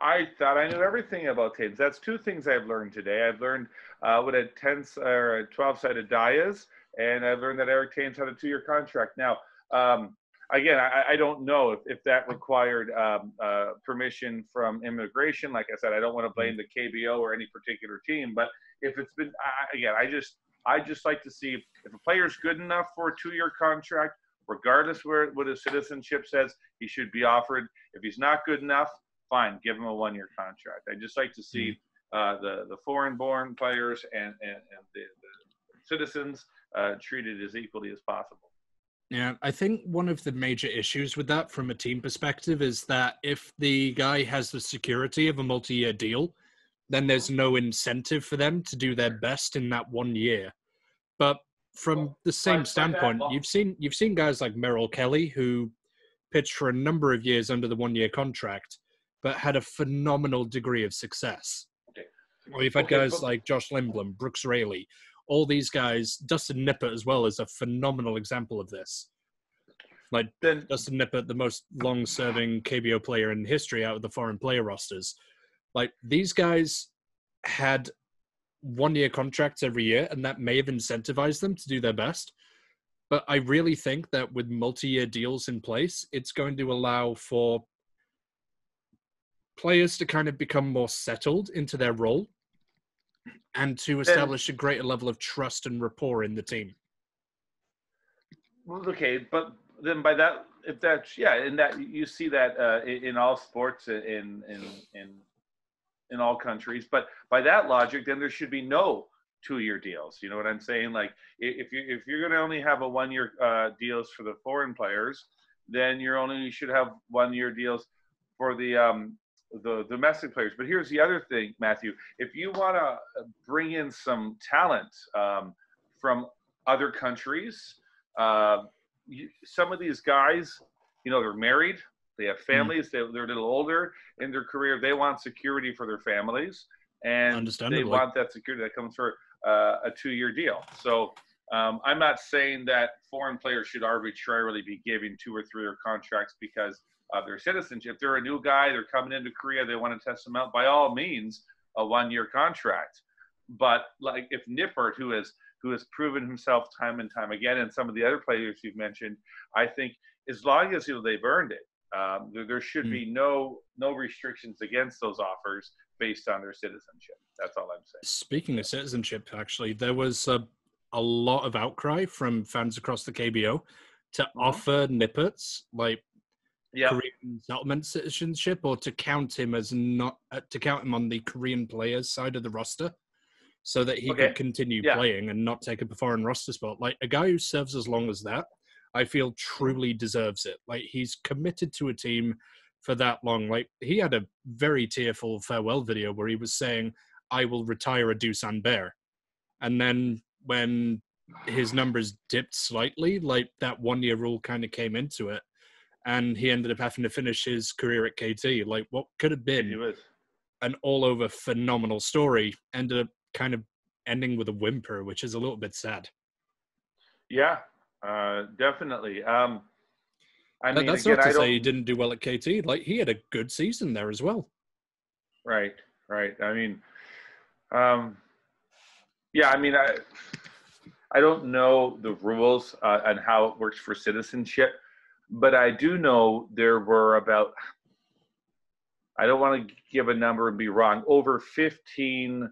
Speaker 2: I thought I knew everything about Thames. That's two things I've learned today. I've learned uh, what a 10 or a 12 sided die is, and I've learned that Eric Thames had a two year contract. Now, um, again, I, I, don't know if, if that required um, uh, permission from immigration. Like I said, I don't want to blame the KBO or any particular team, but if it's been, I, again, I just, I just like to see if a player's good enough for a two year contract, regardless where what his citizenship says, he should be offered. If he's not good enough, fine, give him a one-year contract. I just like to see mm-hmm. uh, the the foreign-born players and and, and the, the citizens uh, treated as equally as possible.
Speaker 1: Yeah, I think one of the major issues with that from a team perspective is that if the guy has the security of a multi-year deal, then there's no incentive for them to do their best in that one year. But from the same standpoint, you've seen you've seen guys like Merrill Kelly who pitched for a number of years under the one-year contract, but had a phenomenal degree of success. Okay. Well, you've had okay, guys but- like Josh Lindblom, Brooks Raley, all these guys. Dustin Nippert as well is a phenomenal example of this. Like then, Dustin Nippert, the most long-serving KBO player in history out of the foreign player rosters. Like these guys had one-year contracts every year, and that may have incentivized them to do their best. But I really think that with multi-year deals in place, it's going to allow for players to kind of become more settled into their role and to establish a greater level of trust and rapport in the team.
Speaker 2: Well, okay, but then by that, if that's yeah, in that you see that uh, in, all sports in in in in all countries. But by that logic, then there should be no two-year deals. You know what I'm saying? Like if you if you're going to only have a one-year uh, deals for the foreign players, then you're only you should have one-year deals for the um, the domestic players. But here's the other thing, Matthew. If you want to bring in some talent um, from other countries, uh, you, some of these guys, you know, they're married, they have hmm. families, mm. they, they're a little older in their career. They want security for their families, and they want that security that comes for uh, a two-year deal. So. Um, I'm not saying that foreign players should arbitrarily be given two or three-year contracts because of their citizenship. If they're a new guy, they're coming into Korea, they want to test them out. By all means, a one-year contract. But like if Nippert, who has who has proven himself time and time again, and some of the other players you've mentioned, I think as long as you know they've earned it, um, there, there, should mm. be no no restrictions against those offers based on their citizenship. That's all I'm saying.
Speaker 1: Speaking of citizenship, actually, there was a, a lot of outcry from fans across the KBO to mm-hmm. offer Nipperts like
Speaker 2: yeah.
Speaker 1: Korean settlement citizenship, or to count him as not uh, to count him on the Korean players side of the roster, so that he okay. could continue yeah. playing and not take a foreign roster spot. Like a guy who serves as long as that, I feel truly deserves it. Like he's committed to a team for that long. Like he had a very tearful farewell video where he was saying, "I will retire a Doosan Bear," and then when his numbers dipped slightly. Like that one year rule kind of came into it, and he ended up having to finish his career at KT. Like what could have been an all over phenomenal story ended up kind of ending with a whimper, which is a little bit sad.
Speaker 2: Yeah, uh, definitely. Um, I mean,
Speaker 1: that's
Speaker 2: again,
Speaker 1: not to
Speaker 2: I
Speaker 1: say he didn't do well at KT. Like he had a good season there as well.
Speaker 2: Right, right. I mean, um, yeah. I mean, I I don't know the rules uh, and how it works for citizenship, but I do know there were about. I don't want to give a number and be wrong. Over 15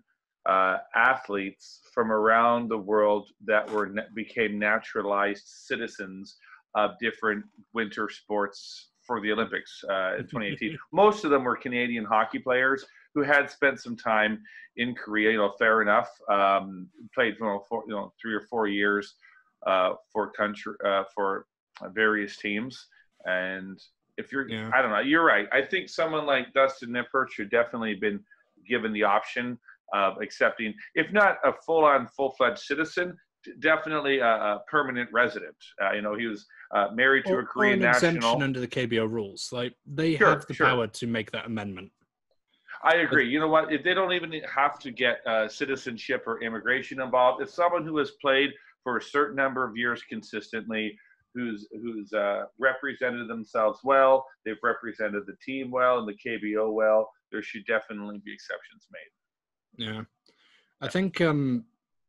Speaker 2: uh, athletes from around the world that were became naturalized citizens of different winter sports for the Olympics uh, [laughs] in 2018. Most of them were Canadian hockey players who had spent some time in Korea. You know, fair enough. Um, played for four, you know three or four years uh, for country uh, for various teams. And if you're,
Speaker 1: Yeah.
Speaker 2: I don't know, you're right. I think someone like Dustin Nippert should definitely have been given the option of accepting, if not a full-on, full-fledged citizen, definitely a, a permanent resident. Uh, you know, he was uh, married to
Speaker 1: Or,
Speaker 2: a
Speaker 1: or
Speaker 2: Korean
Speaker 1: an exemption
Speaker 2: national.
Speaker 1: under the KBO rules. Like they
Speaker 2: Sure,
Speaker 1: have the
Speaker 2: sure.
Speaker 1: power to make that amendment.
Speaker 2: I agree. You know what? If they don't even have to get uh, citizenship or immigration involved, if someone who has played for a certain number of years consistently, who's who's uh, represented themselves well, they've represented the team well and the KBO well, there should definitely be exceptions made.
Speaker 1: Yeah. I think um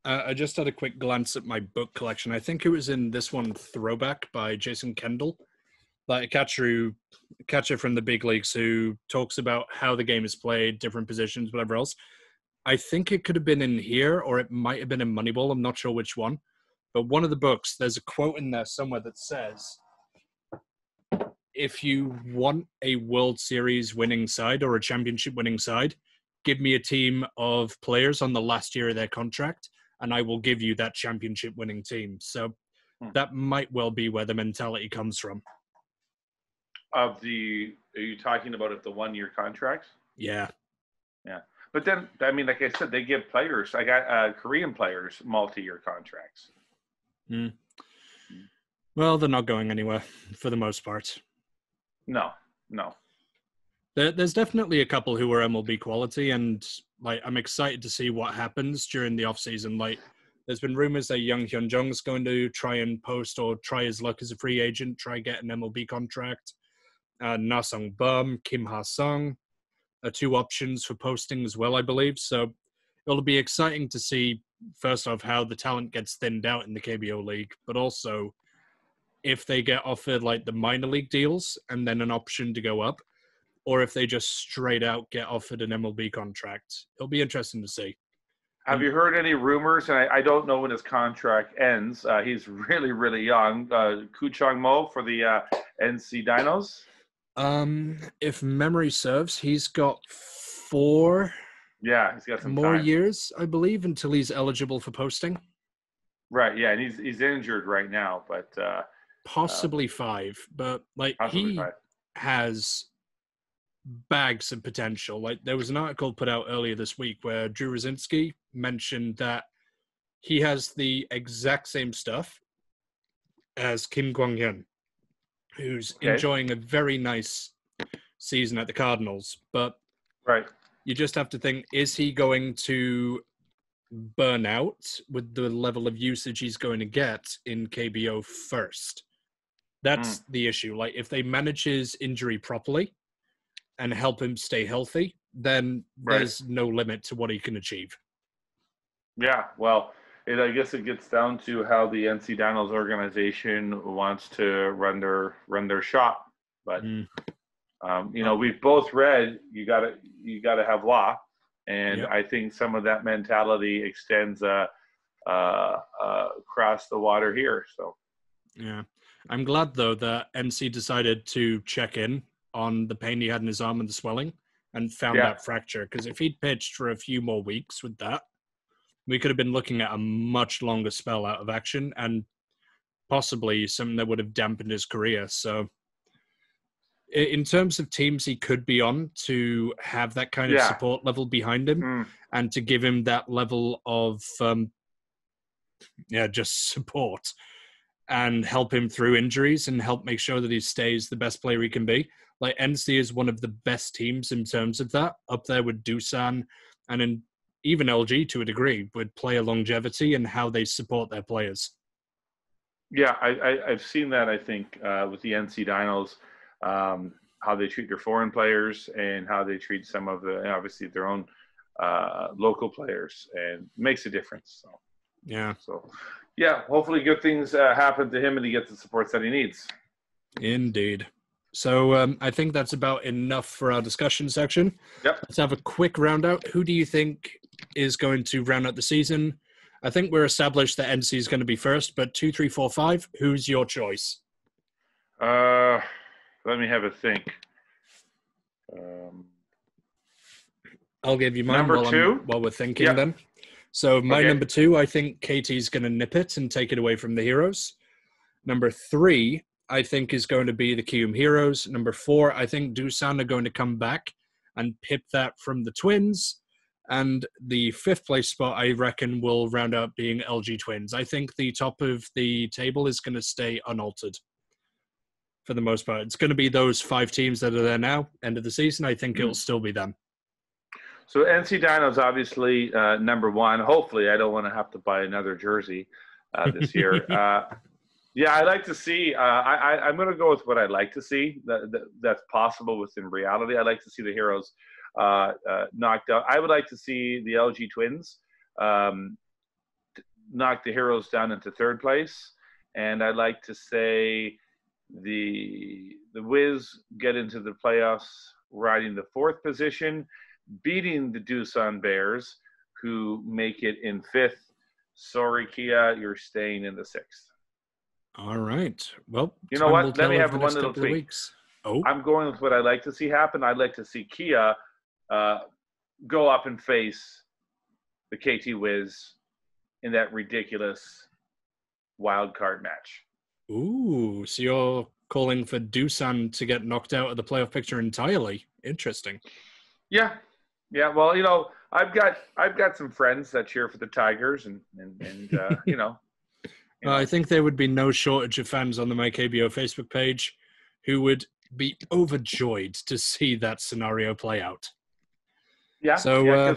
Speaker 1: I just had a quick glance at my book collection. I think it was in this one Throwback by Jason Kendall. Like a catcher who catcher from the big leagues who talks about how the game is played, different positions, whatever else. I think it could have been in here or it might have been in Moneyball. I'm not sure which one. But one of the books, there's a quote in there somewhere that says if you want a World Series winning side or a championship winning side, give me a team of players on the last year of their contract, and I will give you that championship winning team. So
Speaker 2: Hmm.
Speaker 1: that might well be where the mentality comes from.
Speaker 2: Of the, are you talking about of the one-year contracts?
Speaker 1: Yeah. Yeah.
Speaker 2: But then, I mean, like I said, they give players. I got uh, Korean players multi-year contracts.
Speaker 1: Well, they're not going anywhere for the most part.
Speaker 2: No, no.
Speaker 1: There, there's definitely a couple who are MLB quality, and like I'm excited to see what happens during the off season. Like, there's been rumors that Young Hyun Jung's going to try and post or try his luck as a free agent, try get an MLB contract. Uh, Na Sung Bum, Kim Ha Sung are two options for posting as well, I believe. So it'll be exciting to see first off how the talent gets thinned out in the KBO league, but also if they get offered like the minor league deals and then an option to go up, or if they just straight out get offered an MLB contract. It'll be interesting to see.
Speaker 2: Have you heard any rumors? And I, I don't know when his contract ends. Uh, he's [laughs] really, really young. Uh, Ku Chong Mo for the uh, NC Dinos.
Speaker 1: Um, if memory serves, he's got four
Speaker 2: Yeah, he's got some
Speaker 1: more
Speaker 2: time.
Speaker 1: years, I believe, until he's eligible for posting.
Speaker 2: Right. Yeah, and he's he's injured right now, but uh,
Speaker 1: Possibly five, but like he
Speaker 2: five.
Speaker 1: has bags of potential. Like there was an article put out earlier this week where Drew Rosinski mentioned that he has the exact same stuff as Kim Kwang Hyun, who's
Speaker 2: Okay.
Speaker 1: enjoying a very nice season at the Cardinals. But
Speaker 2: Right.
Speaker 1: You just have to think: is he going to burn out with the level of usage he's going to get in KBO first? That's the issue. Like, if they manage his injury properly and help him stay healthy, then
Speaker 2: Right.
Speaker 1: there's no limit to what he can achieve.
Speaker 2: Yeah. Well, it, I guess it gets down to how the NC Dinos organization wants to run their run their shop. But
Speaker 1: Mm.
Speaker 2: Um, you know, we've both read you got to you got to have law, and
Speaker 1: Yep.
Speaker 2: I think some of that mentality extends uh, uh, uh, across the water here. So
Speaker 1: Yeah. I'm glad, though, that NC decided to check in on the pain he had in his arm and the swelling and found
Speaker 2: Yeah.
Speaker 1: that fracture. Because if he'd pitched for a few more weeks with that, we could have been looking at a much longer spell out of action and possibly something that would have dampened his career. So, in terms of teams he could be on to have that kind of
Speaker 2: Yeah.
Speaker 1: support level behind him
Speaker 2: mm,
Speaker 1: and to give him that level of um, yeah, just support and help him through injuries and help make sure that he stays the best player he can be. Like NC is one of the best teams in terms of that, up there with Doosan and in even LG to a degree with player longevity and how they support their players.
Speaker 2: Yeah, I, I, have seen that. I think uh, with the NC Dinos, um, how they treat their foreign players and how they treat some of the obviously their own uh, local players, and makes a difference. So,
Speaker 1: yeah.
Speaker 2: So, yeah, hopefully good things uh, happen to him and he gets the support that he needs.
Speaker 1: Indeed. So um, I think that's about enough for our discussion section.
Speaker 2: Yep.
Speaker 1: Let's have a quick round out. Who do you think is going to round out the season? I think we're established that NC is going to be first, but two, three, four, five. Who's your choice?
Speaker 2: Uh, let me have a think. Um,
Speaker 1: I'll give you mine
Speaker 2: number
Speaker 1: while,
Speaker 2: 2
Speaker 1: while we're thinking yep. then. So my okay. number two, I think KT's going to nip it and take it away from the heroes. Number three, I think is going to be the Kiwoom Heroes. Number four, I think Doosan are going to come back and pip that from the Twins. And the fifth place spot, I reckon, will round up being LG Twins. I think the top of the table is going to stay unaltered for the most part. It's going to be those five teams that are there now, end of the season. I think mm. it'll still be them.
Speaker 2: So NC Dino's obviously uh, number one. Hopefully, I don't want to have to buy another jersey uh, this year. [laughs] uh, yeah, I like to see. Uh, I, I am going to go with what I'd like to see. That, that, that's possible within reality. I like to see the heroes uh, uh, knocked out. I would like to see the LG Twins um, knock the heroes down into third place, and I'd like to say the the Wiz get into the playoffs riding the fourth position, beating the Doosan Bears, who make it in fifth. Sorry, Kia, you're staying in the sixth.
Speaker 1: All right. Well,
Speaker 2: you know what? Let me have one little tweak. Oh, I'm going with what I'd like to see happen. I'd like to see Kia uh, go up and face the KT Wiz in that ridiculous wild card match.
Speaker 1: Ooh, so you're calling for Doosan to get knocked out of the playoff picture entirely? Interesting.
Speaker 2: Yeah, yeah. Well, you know, I've got I've got some friends that cheer for the Tigers, and and, and uh, [laughs] you know,
Speaker 1: uh, I think there would be no shortage of fans on the My KBO Facebook page who would be overjoyed to see that scenario play out.
Speaker 2: Yeah. So yeah, uh,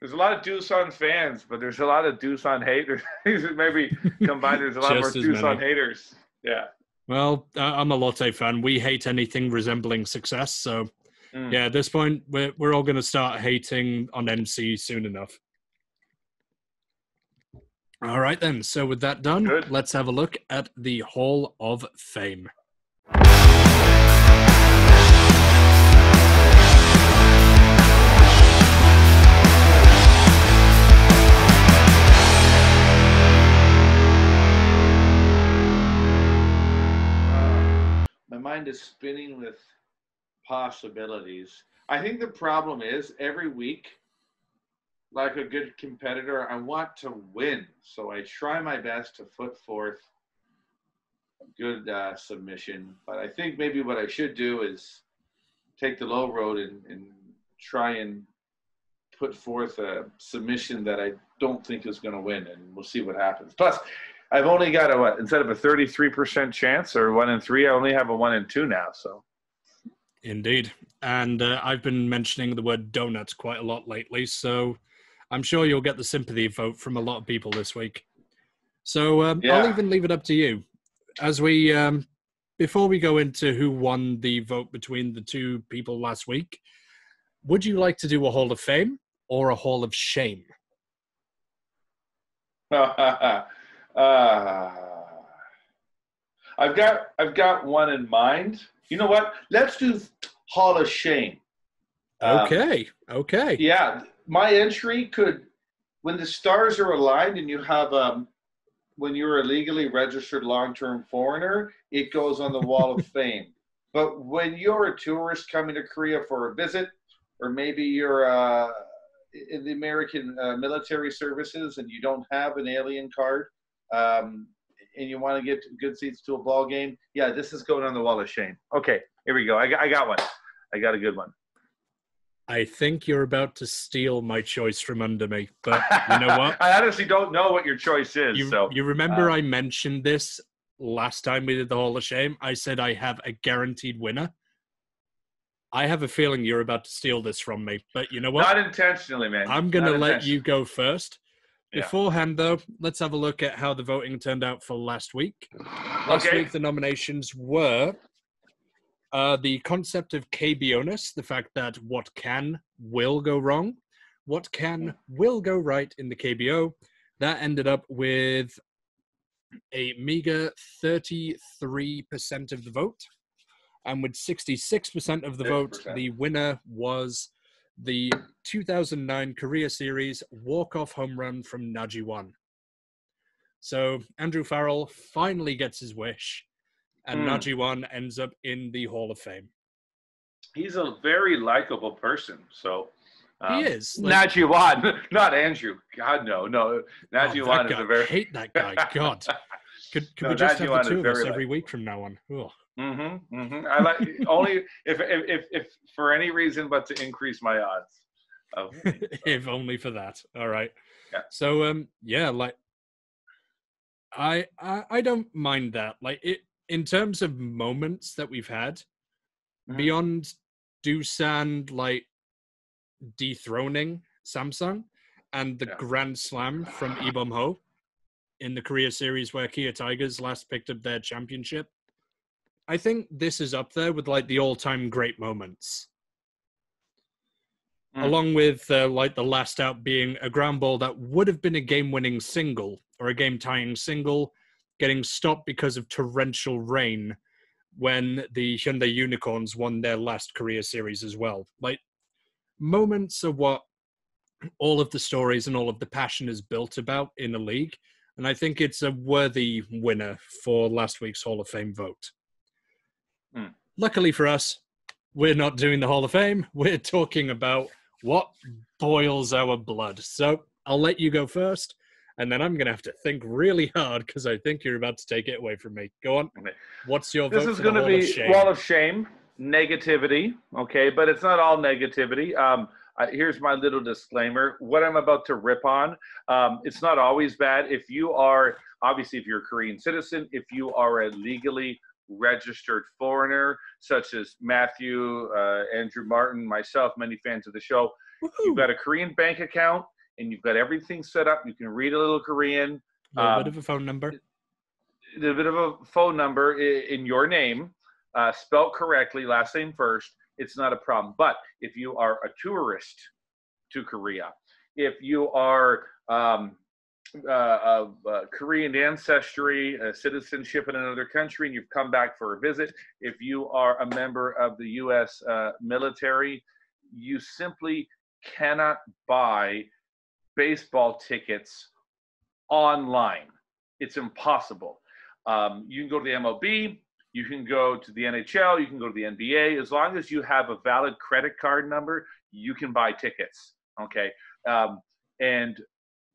Speaker 2: there's a lot of Doosan fans, but there's a lot of Doosan haters. [laughs] Maybe combined, there's a lot more Doosan haters. Yeah.
Speaker 1: Well, I'm a Lotte fan. We hate anything resembling success. So, mm. yeah, at this point, we're, we're all going to start hating on NC soon enough. All right, then. So, with that done, Good. let's have a look at the Hall of Fame.
Speaker 2: Mind is spinning with possibilities. I think the problem is every week like a good competitor, I want to win. So I try my best to put forth a good uh, submission. But I think maybe what I should do is take the low road and, and try and put forth a submission that I don't think is going to win, and we'll see what happens. Plus, I've only got a what instead of a 33% chance or one in three, I only have a one in two now. So,
Speaker 1: indeed, and uh, I've been mentioning the word donuts quite a lot lately. So, I'm sure you'll get the sympathy vote from a lot of people this week. So um, yeah. I'll even leave it up to you. As we, um, before we go into who won the vote between the two people last week, would you like to do a Hall of Fame or a Hall of Shame? [laughs]
Speaker 2: uh, I've got I've got one in mind. You know what? Let's do Hall of Shame.
Speaker 1: Okay. Um, okay.
Speaker 2: Yeah my entry could, when the stars are aligned and you have um, when you're a legally registered long-term foreigner, it goes on the wall of [laughs] fame. But when you're a tourist coming to Korea for a visit, or maybe you're uh, in the American uh, military services and you don't have an alien card, um, and you want to get good seats to a ball game, yeah, this is going on the wall of shame. Okay, here we go. I got, I got one. I got a good one.
Speaker 1: I think you're about to steal my choice from under me, but you know what? [laughs]
Speaker 2: I honestly don't know what your choice is.
Speaker 1: You,
Speaker 2: so
Speaker 1: you remember
Speaker 2: uh,
Speaker 1: I mentioned this last time we did the Hall of Shame? I said I have a guaranteed winner. I have a feeling you're about to steal this from me, but you know what?
Speaker 2: not intentionally, man.
Speaker 1: I'm going to let you go first.
Speaker 2: Yeah.
Speaker 1: Beforehand, though, let's have a look at how the voting turned out for last week. Last
Speaker 2: Okay.
Speaker 1: week, the nominations were uh, the concept of KBonus, the fact that what can will go wrong, what can will go right in the KBO. That ended up with a meager 33% of the vote. And with 66% of the vote,
Speaker 2: 6%.
Speaker 1: the winner was the 2009 Korea Series walk-off home run from Na Ji-wan. So Andrew Farrell finally gets his wish, and.
Speaker 2: Na
Speaker 1: Ji-wan ends up in the Hall of Fame.
Speaker 2: He's a very likable person. So um,
Speaker 1: he is. like-
Speaker 2: Na Ji-wan, [laughs] not Andrew. God no, no.
Speaker 1: oh,
Speaker 2: Na Ji-wan
Speaker 1: that
Speaker 2: is
Speaker 1: guy.
Speaker 2: a very.
Speaker 1: hate that guy. God. [laughs] Could, could
Speaker 2: No,
Speaker 1: we just have the two of us
Speaker 2: very
Speaker 1: every week from now on? Ugh.
Speaker 2: Mm-hmm, mm-hmm. I like only if, if if if for any reason but to increase my odds. Of, [laughs]
Speaker 1: if only for that. All right.
Speaker 2: Yeah.
Speaker 1: So um yeah, like I I, I don't mind that. Like it in terms of moments that we've had
Speaker 2: Mhm.
Speaker 1: beyond Doosan like dethroning Samsung and the
Speaker 2: Yeah.
Speaker 1: Grand Slam from Lee Bum-ho in the Korea series where Kia Tigers last picked up their championship. I think this is up there with like the all-time great moments
Speaker 2: Mm.
Speaker 1: along with uh, like the last out being a ground ball that would have been a game-winning single or a game-tying single, getting stopped because of torrential rain when the Hyundai Unicorns won their last Korea Series as well. Like moments are what all of the stories and all of the passion is built about in a league, and I think it's a worthy winner for last week's Hall of Fame vote. Luckily for us, we're not doing the Hall of Fame. [laughs] We're talking about what boils our blood. So I'll let you go first, and then I'm going to have to think really hard because I think you're about to take it away from me. Go on. What's your
Speaker 2: this
Speaker 1: vote
Speaker 2: is going to
Speaker 1: of
Speaker 2: be
Speaker 1: Shame?
Speaker 2: wall of shame, negativity. Okay, but it's not all negativity. Um, uh, here's my little disclaimer: what I'm about to rip on, um, it's not always bad. If you are obviously, if you're a Korean citizen, if you are a legally registered foreigner, such as Matthew, uh, Andrew Martin, myself, many fans of the show,
Speaker 1: Woohoo!
Speaker 2: you've got a Korean bank account and you've got everything set up. You can read a little Korean.
Speaker 1: a little
Speaker 2: um,
Speaker 1: bit of a phone number.
Speaker 2: a bit of a phone number in your name, uh, spelled correctly, last name first, it's not a problem. But if you are a tourist to Korea, if you are um, uh, of uh, Korean ancestry, uh, citizenship in another country, and you've come back for a visit, if you are a member of the U.S. Uh, military, you simply cannot buy baseball tickets online. It's impossible. Um, you can go to the MLB, you can go to the NHL, you can go to the NBA. As long as you have a valid credit card number, you can buy tickets. Okay, um, and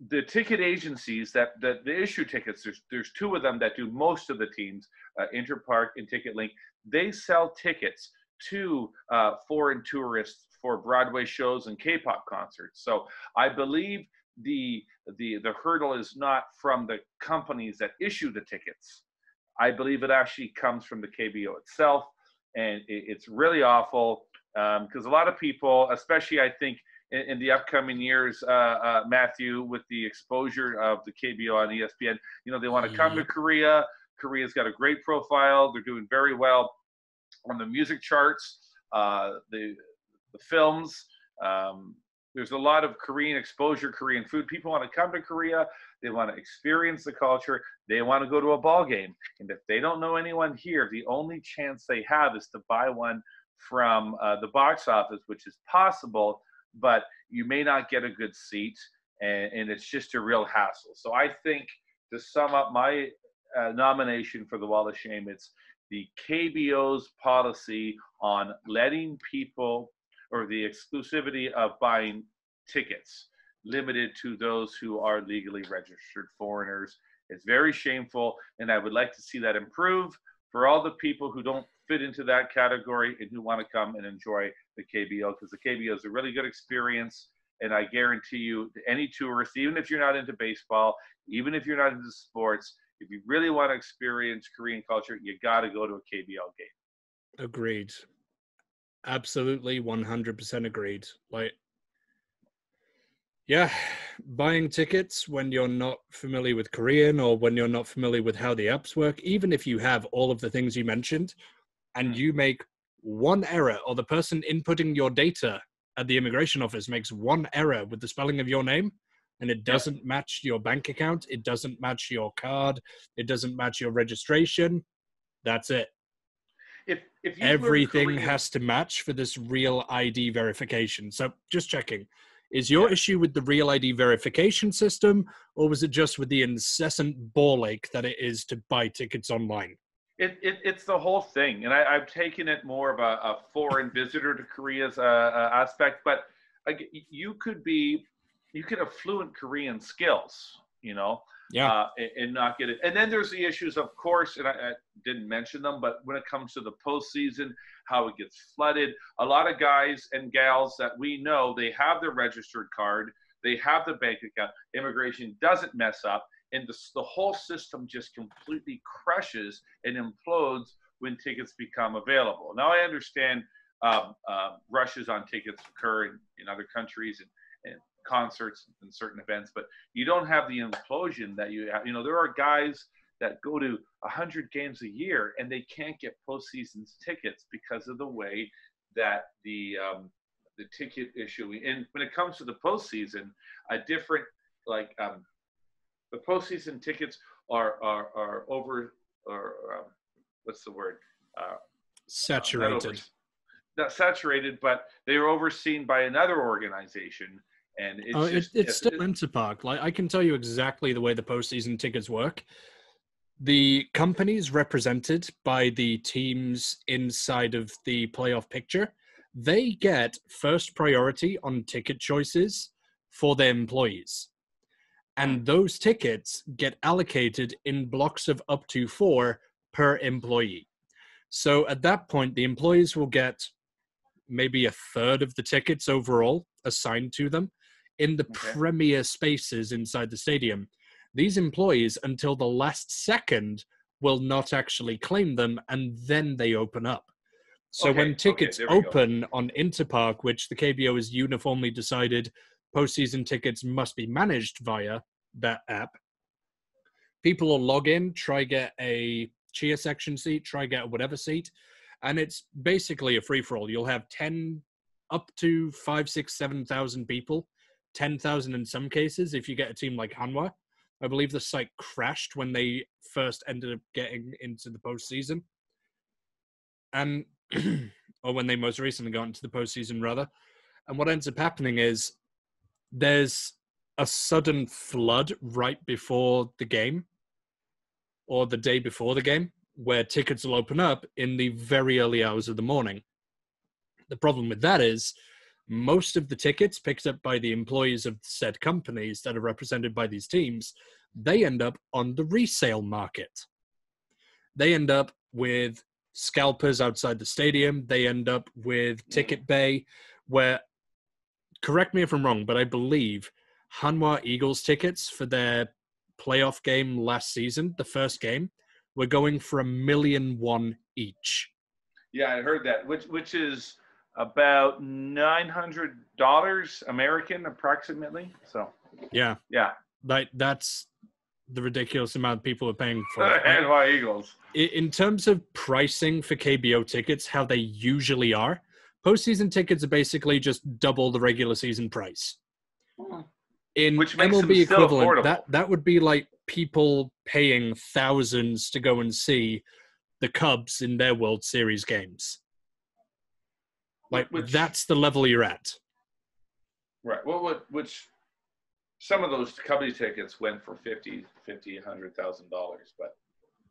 Speaker 2: the ticket agencies that that the issue tickets, there's there's two of them that do most of the teams, uh, Interpark and TicketLink. They sell tickets to uh, foreign tourists for Broadway shows and K-pop concerts. So I believe the the the hurdle is not from the companies that issue the tickets. I believe it actually comes from the KBO itself, and it, it's really awful because a lot of people, especially I think in, in the upcoming years, uh, uh, Matthew, with the exposure of the KBO on ESPN, you know they want to come to Korea. Korea's got a great profile. They're doing very well on the music charts, uh, the the films. Um, there's a lot of Korean exposure, Korean food. People want to come to Korea. They want to experience the culture. They want to go to a ball game. And if they don't know anyone here, the only chance they have is to buy one from uh, the box office, which is possible, but you may not get a good seat, and, and it's just a real hassle. So I think to sum up my uh, nomination for the Wall of Shame, it's the KBO's policy on letting people or the exclusivity of buying tickets limited to those who are legally registered foreigners. It's very shameful, and I would like to see that improve for all the people who don't fit into that category and who want to come and enjoy the KBO because the KBO is a really good experience. And I guarantee you, any tourist, even if you're not into baseball, even if you're not into sports, if you really want to experience Korean culture, you got to go to a KBL game.
Speaker 1: Agreed. Absolutely, 100% agreed. Like, yeah, buying tickets when you're not familiar with Korean or when you're not familiar with how the apps work, even if you have all of the things you mentioned and you make one error or the person inputting your data at the immigration office makes one error with the spelling of your name and it doesn't match your bank account, it doesn't match your card, it doesn't match your registration, that's it.
Speaker 2: If if you
Speaker 1: Everything
Speaker 2: Korean-
Speaker 1: has to match for this real ID verification. So just checking. Is your
Speaker 2: Yeah.
Speaker 1: issue with the real ID verification system, or was it just with the incessant ball ache that it is to buy tickets online?
Speaker 2: It, it, it's the whole thing, and I, I've taken it more of a, a foreign visitor to Korea's uh, uh, aspect. But like, you could be, you could have fluent Korean skills, you know,
Speaker 1: Yeah.
Speaker 2: uh, and, and not get it. And then there's the issues, of course, and I, I didn't mention them, but when it comes to the postseason, how it gets flooded. A lot of guys and gals that we know, they have their registered card, they have the bank account. Immigration doesn't mess up, and the, the whole system just completely crushes and implodes when tickets become available. Now I understand um, uh, rushes on tickets occur in, in other countries and, and concerts and certain events, but you don't have the implosion that you have. You know, there are guys that go to 100 games a year and they can't get postseason tickets because of the way that the um, the ticket issue. And when it comes to the postseason, a different like um, the postseason tickets are are, are over or um, what's the word? Uh, not
Speaker 1: Saturated.
Speaker 2: over- not saturated, but they are overseen by another organization, and it's
Speaker 1: oh, it,
Speaker 2: just,
Speaker 1: it's still Interpark. Like I can tell you exactly the way the postseason tickets work. The companies represented by the teams inside of the playoff picture, they get first priority on ticket choices for their employees. And those tickets get allocated in blocks of up to four per employee. So at that point, the employees will get maybe a third of the tickets overall assigned to them in the
Speaker 2: Okay.
Speaker 1: premier spaces inside the stadium. These employees, until the last second, will not actually claim them and then they open up. So
Speaker 2: Okay,
Speaker 1: when tickets
Speaker 2: there we go.
Speaker 1: open on Interpark, which the KBO has uniformly decided postseason tickets must be managed via that app, people will log in, try get a cheer section seat, try get whatever seat, and it's basically a free for all. You'll have ten, up to five, six, seven thousand people, ten thousand in some cases. If you get a team like Hanwha, I believe the site crashed when they first ended up getting into the postseason, and [clears throat] or when they most recently got into the postseason rather. And what ends up happening is there's a sudden flood right before the game or the day before the game where tickets will open up in the very early hours of the morning. The problem with that is most of the tickets picked up by the employees of said companies that are represented by these teams, they end up on the resale market. They end up with scalpers outside the stadium. They end up with Ticket Bay, where, correct me if I'm wrong, but I believe Hanwha Eagles tickets for their playoff game last season, the first game, were going for a million one each.
Speaker 2: Yeah, I heard that, which which is about nine hundred dollars American, approximately. So
Speaker 1: Yeah,
Speaker 2: yeah,
Speaker 1: like that's the ridiculous amount people are paying for [laughs]
Speaker 2: why Eagles?
Speaker 1: In terms of pricing for KBO tickets, how they usually are, postseason tickets are basically just double the regular season price. In
Speaker 2: Which makes
Speaker 1: MLB
Speaker 2: still
Speaker 1: equivalent,
Speaker 2: affordable.
Speaker 1: that that would be like people paying thousands to go and see the Cubs in their World Series games. Like
Speaker 2: Which-
Speaker 1: that's the level you're at.
Speaker 2: Right. Well, what which some of those company tickets went for 50, 50, 100,000 dollars, but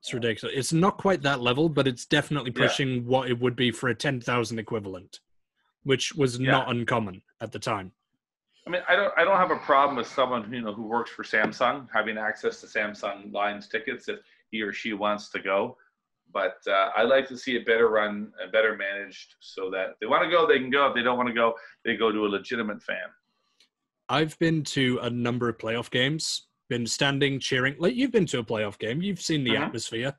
Speaker 1: It's ridiculous. It's not quite that level, but it's definitely
Speaker 2: Yeah.
Speaker 1: pushing what it would be for a ten thousand equivalent, which was
Speaker 2: Yeah.
Speaker 1: not uncommon at the time.
Speaker 2: I mean, I don't I don't have a problem with someone you know who works for Samsung having access to Samsung Lions tickets if he or she wants to go. but uh, I like to see it better run and better managed, so that if they want to go, they can go. If they don't want to go, they go to a legitimate fan.
Speaker 1: I've been to a number of playoff games, been standing cheering. Like you've been to a playoff game, you've seen the
Speaker 2: Mhm.
Speaker 1: atmosphere.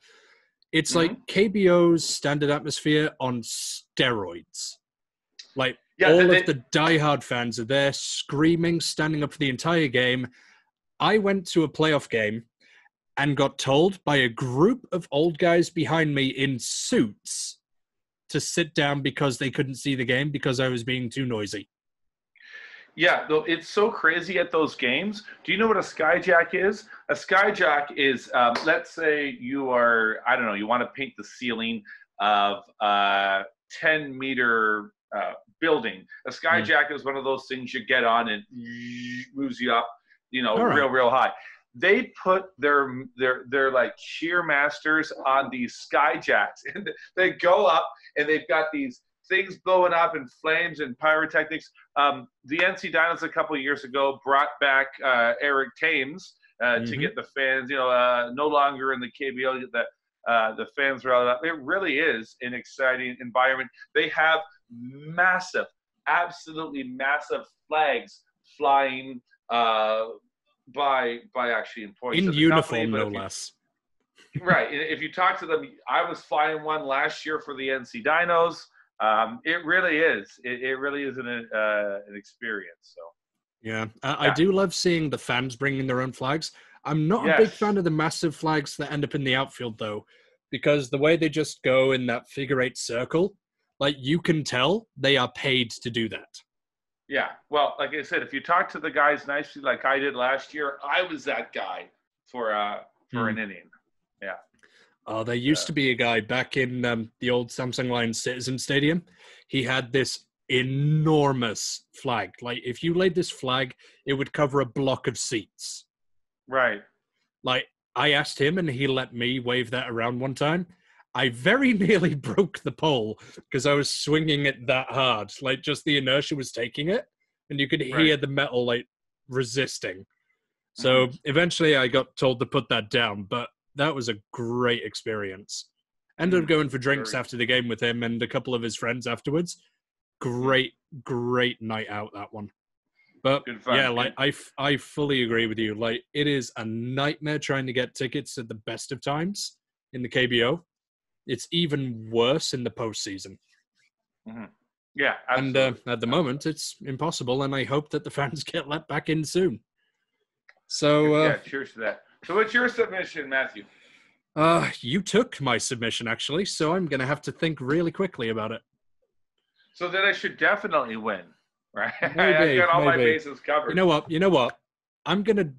Speaker 1: It's
Speaker 2: Mhm.
Speaker 1: like KBO's standard atmosphere on steroids. Like
Speaker 2: Yeah,
Speaker 1: all
Speaker 2: they-
Speaker 1: of the diehard fans are there screaming, standing up for the entire game. I went to a playoff game and got told by a group of old guys behind me in suits to sit down because they couldn't see the game because I was being too noisy.
Speaker 2: Yeah, though it's so crazy at those games. Do you know what a skyjack is? A skyjack is, um, let's say you are, I don't know, you want to paint the ceiling of a 10 meter uh, building. A skyjack is one of those things you get on and moves you up, you know,
Speaker 1: right.
Speaker 2: real, real high. They put their their their like cheer masters on these skyjacks, [laughs] and they go up, and they've got these things blowing up and flames and pyrotechnics. Um, the NC Dinos a couple of years ago brought back uh, Eric Thames uh, to
Speaker 1: Mhm.
Speaker 2: get the fans, you know, uh, no longer in the KBO, get the uh, the fans riled up. It really is an exciting environment. They have massive, absolutely massive flags flying uh, by by actually employees
Speaker 1: In
Speaker 2: company,
Speaker 1: uniform,
Speaker 2: but
Speaker 1: no
Speaker 2: you-
Speaker 1: less.
Speaker 2: right. If you talk to them, I was flying one last year for the NC Dinos. Um, it really is. It, it really is an uh, an experience. So
Speaker 1: Yeah, I, I do love seeing the fans bringing their own flags. I'm not a big fan of the massive flags that end up in the outfield, though, because the way they just go in that figure eight circle, like you can tell they are paid to do that.
Speaker 2: yeah. Well, like I said, if you talk to the guys nicely, like I did last year, I was that guy for uh, for
Speaker 1: Hmm.
Speaker 2: an inning.
Speaker 1: Oh, there used
Speaker 2: Yeah.
Speaker 1: to be a guy back in um, the old Samsung Line Citizen Stadium. He had this enormous flag. Like, if you laid this flag, it would cover a block of seats.
Speaker 2: Right.
Speaker 1: Like, I asked him, and he let me wave that around one time. I very [laughs] nearly broke the pole because I was swinging it that hard. Like, just the inertia was taking it, and you could hear
Speaker 2: Right.
Speaker 1: the metal like resisting. So eventually, I got told to put that down, but that was a great experience. Ended up going for drinks after the game with him and a couple of his friends afterwards. Great, great night out that one. But yeah, like I, f- I fully agree with you. Like it is a nightmare trying to get tickets at the best of times in the KBO. It's even worse in the postseason.
Speaker 2: Yeah.
Speaker 1: And uh, at the moment, it's impossible. And I hope that the fans [laughs] get let back in soon. So uh,
Speaker 2: yeah. Cheers to that. So, what's your submission, Matthew?
Speaker 1: Uh, you took my submission actually, so I'm gonna have to think really quickly about it.
Speaker 2: So then I should definitely win, right? [laughs]
Speaker 1: Maybe,
Speaker 2: I've got all my bases covered.
Speaker 1: You know what? You know what? I'm gonna,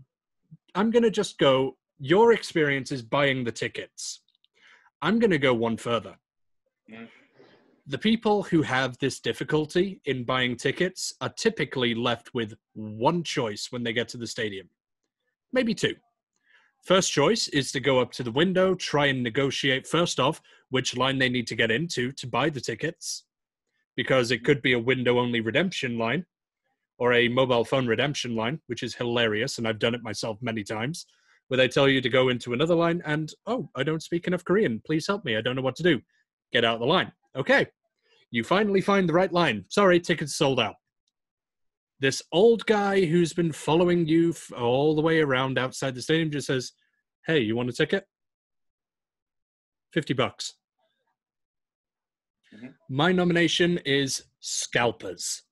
Speaker 1: I'm gonna just go. Your experience is buying the tickets. I'm gonna go one further.
Speaker 2: Mm.
Speaker 1: The people who have this difficulty in buying tickets are typically left with one choice when they get to the stadium, maybe two. First choice is to go up to the window, try and negotiate first off which line they need to get into to buy the tickets, because it could be a window only redemption line or a mobile phone redemption line, which is hilarious. And I've done it myself many times, where they tell you to go into another line and, oh, I don't speak enough Korean. Please help me. I don't know what to do. Get out of the line. Okay. You finally find the right line. Sorry, tickets sold out. This old guy who's been following you f- all the way around outside the stadium just says, Hey, you want a ticket? 50 bucks.
Speaker 2: Mhm.
Speaker 1: My nomination is Scalpers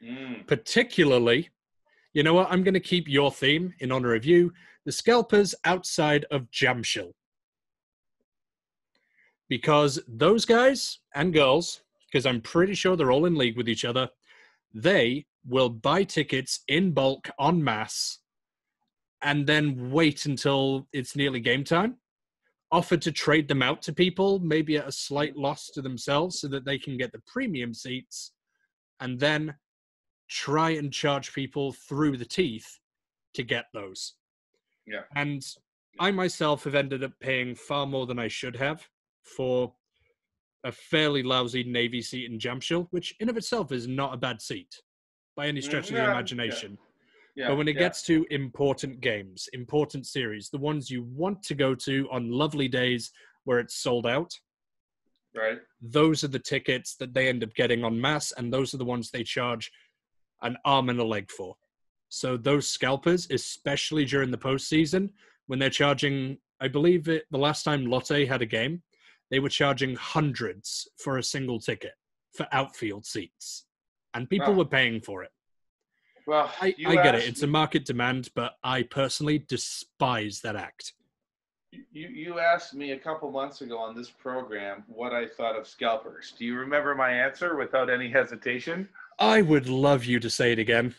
Speaker 2: Mm.
Speaker 1: particularly you know what i'm going to keep your theme in honor of you the scalpers outside of Jamsil because those guys and girls because i'm pretty sure they're all in league with each other they will buy tickets in bulk en masse and then wait until it's nearly game time offer to trade them out to people maybe at a slight loss to themselves so that they can get the premium seats and then try and charge people through the teeth to get those.
Speaker 2: Yeah.
Speaker 1: And I myself have ended up paying far more than I should have for a fairly lousy Navy seat in Jamsil, which in of itself is not a bad seat by any stretch of
Speaker 2: Yeah,
Speaker 1: the
Speaker 2: yeah.
Speaker 1: imagination.
Speaker 2: Yeah.
Speaker 1: but when it
Speaker 2: yeah.
Speaker 1: gets to important games, important series, the ones you want to go to on lovely days where it's sold out.
Speaker 2: Right.
Speaker 1: Those are the tickets that they end up getting en masse, and those are the ones they charge an arm and a leg for. So those scalpers, especially during the postseason, when they're charging, I believe it, the last time Lotte had a game, they were charging hundreds for a single ticket for outfield seats, and people
Speaker 2: Wow.
Speaker 1: were paying for it.
Speaker 2: Well,
Speaker 1: I, I get it; it's a market demand, but I personally despise that act.
Speaker 2: You, you asked me a couple months ago on this program what I thought of scalpers. Do you remember my answer without any hesitation?
Speaker 1: I would love you to say it again.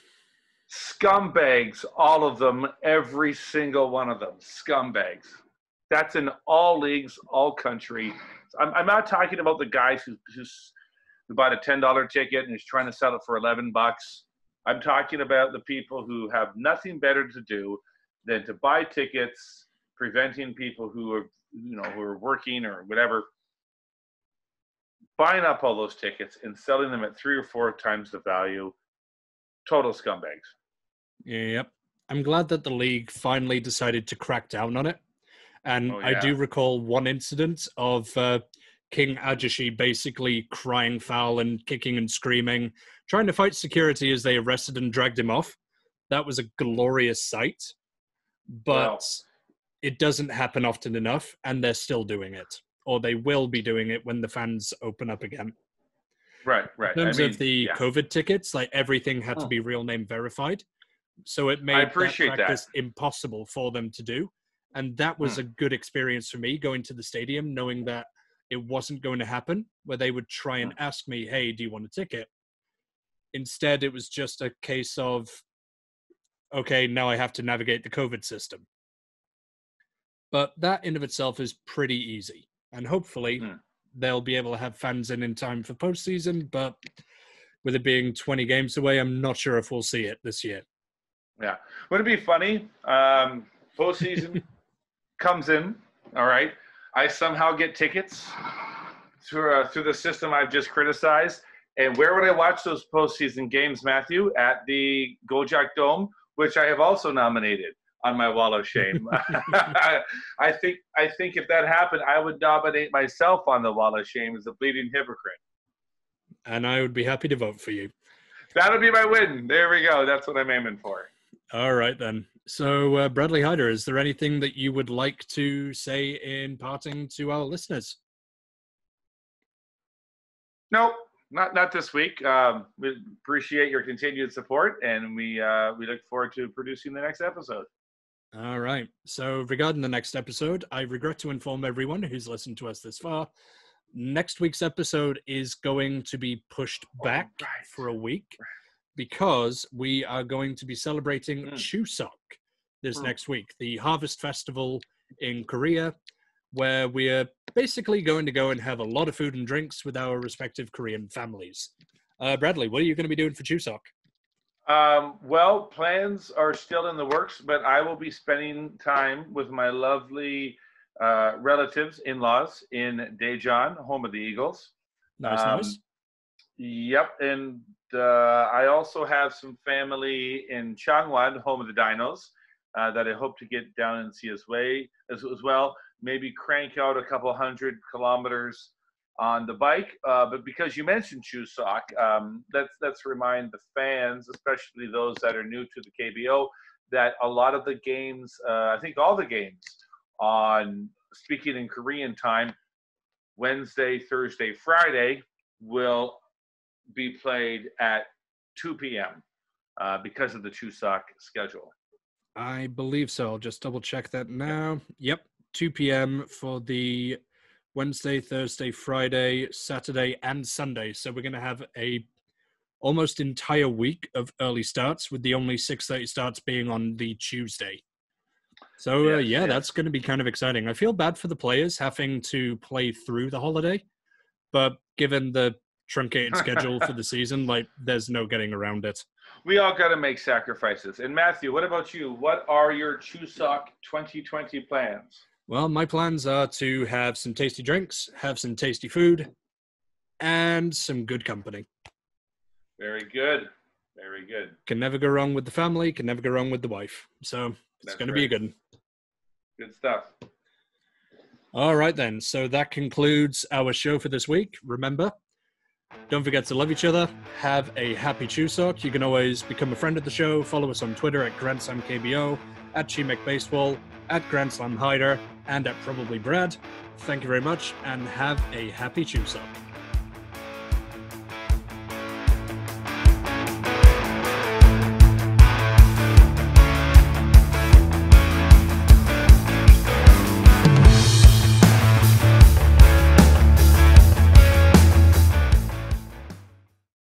Speaker 2: Scumbags, all of them, every single one of them. Scumbags. That's in all leagues, all country. I'm, I'm not talking about the guys who, who's, who bought a $10 ticket and is trying to sell it for 11 bucks. I'm talking about the people who have nothing better to do than to buy tickets, preventing people who are, you know, who are working or whatever, buying up all those tickets and selling them at three or four times the value. Total scumbags.
Speaker 1: Yep. I'm glad that the league finally decided to crack down on it. And
Speaker 2: Oh,
Speaker 1: I do recall one incident of uh, King Ajashi basically crying foul and kicking and screaming, trying to fight security as they arrested and dragged him off. That was a glorious sight. But
Speaker 2: Wow.
Speaker 1: it doesn't happen often enough, and they're still doing it. Or they will be doing it when the fans open up again.
Speaker 2: Right, right.
Speaker 1: In terms
Speaker 2: I mean,
Speaker 1: of the
Speaker 2: yeah.
Speaker 1: COVID tickets, like everything had to be real name verified. So it made
Speaker 2: appreciate
Speaker 1: that
Speaker 2: that.
Speaker 1: practice impossible for them to do. And that was
Speaker 2: Hmm.
Speaker 1: a good experience for me going to the stadium, knowing that it wasn't going to happen, where they would try and ask me, hey, do you want a ticket? Instead, it was just a case of, okay, now I have to navigate the COVID system. But that in of itself is pretty easy. And hopefully
Speaker 2: Hmm.
Speaker 1: they'll be able to have fans in in time for postseason. But with it being 20 games away, I'm not sure if we'll see it this year.
Speaker 2: Yeah. Would it be funny? Um, postseason [laughs] comes in. All right. I somehow get tickets through uh, through the system I've just criticized. And where would I watch those postseason games, Matthew? At the Gocheok Dome, which I have also nominated on my wall of shame. [laughs] [laughs] I think I think if that happened, I would nominate myself on the wall of shame as a bleeding hypocrite.
Speaker 1: And I would be happy to vote for you.
Speaker 2: That'll be my win. There we go. That's what I'm aiming for.
Speaker 1: All right, then. So, uh, Bradley Hider, is there anything that you would like to say in parting to our listeners?
Speaker 2: Nope, not not this week. Um, we appreciate your continued support, and we uh, we look forward to producing the next episode.
Speaker 1: All right. So, regarding the next episode, I regret to inform everyone who's listened to us this far. Next week's episode is going to be pushed back
Speaker 2: right.
Speaker 1: for a week because we are going to be celebrating
Speaker 2: Mm.
Speaker 1: Chuseok this
Speaker 2: Mm.
Speaker 1: next week, the Harvest Festival in Korea, where we are basically going to go and have a lot of food and drinks with our respective Korean families. Uh, Bradley, what are you going to be doing for Chuseok?
Speaker 2: Um, well, plans are still in the works, but I will be spending time with my lovely uh, relatives, in-laws in Daejeon, home of the Eagles.
Speaker 1: Nice,
Speaker 2: Um,
Speaker 1: nice.
Speaker 2: Yep, and uh, I also have some family in Changwon, home of the Dinos, uh, that I hope to get down and see as way as, as well. Maybe crank out a couple hundred kilometers on the bike. Uh, but because you mentioned Chuseok, um, let's let's remind the fans, especially those that are new to the KBO, that a lot of the games, uh, I think all the games on speaking in Korean time, Wednesday, Thursday, Friday will be played at 2 p.m. Uh, because of the Chuseok schedule.
Speaker 1: I believe so. I'll just double check that now. Yep, 2 p.m. for the Wednesday, Thursday, Friday, Saturday, and Sunday. So we're going to have a almost entire week of early starts, with the only 6:30 starts being on the Tuesday. So uh,
Speaker 2: Yes,
Speaker 1: yeah,
Speaker 2: yes.
Speaker 1: that's going to be kind of exciting. I feel bad for the players having to play through the holiday, but given the truncated [laughs] schedule for the season, like there's no getting around it.
Speaker 2: We all got to make sacrifices. And Matthew, what about you? What are your Chuseok 2020 plans?
Speaker 1: Well, my plans are to have some tasty drinks, have some tasty food, and some good company.
Speaker 2: Very good. Very good.
Speaker 1: Can never go wrong with the family, can never go wrong with the wife. So it's going to be a good one.
Speaker 2: Good stuff.
Speaker 1: All right, then. So that concludes our show for this week. Remember, don't forget to love each other. Have a happy Chuseok. You can always become a friend of the show. Follow us on Twitter at Grand Slam KBO, at Chimek Baseball, at Grand Slam and at Probably Brad. Thank you very much, and have a happy Chuseok.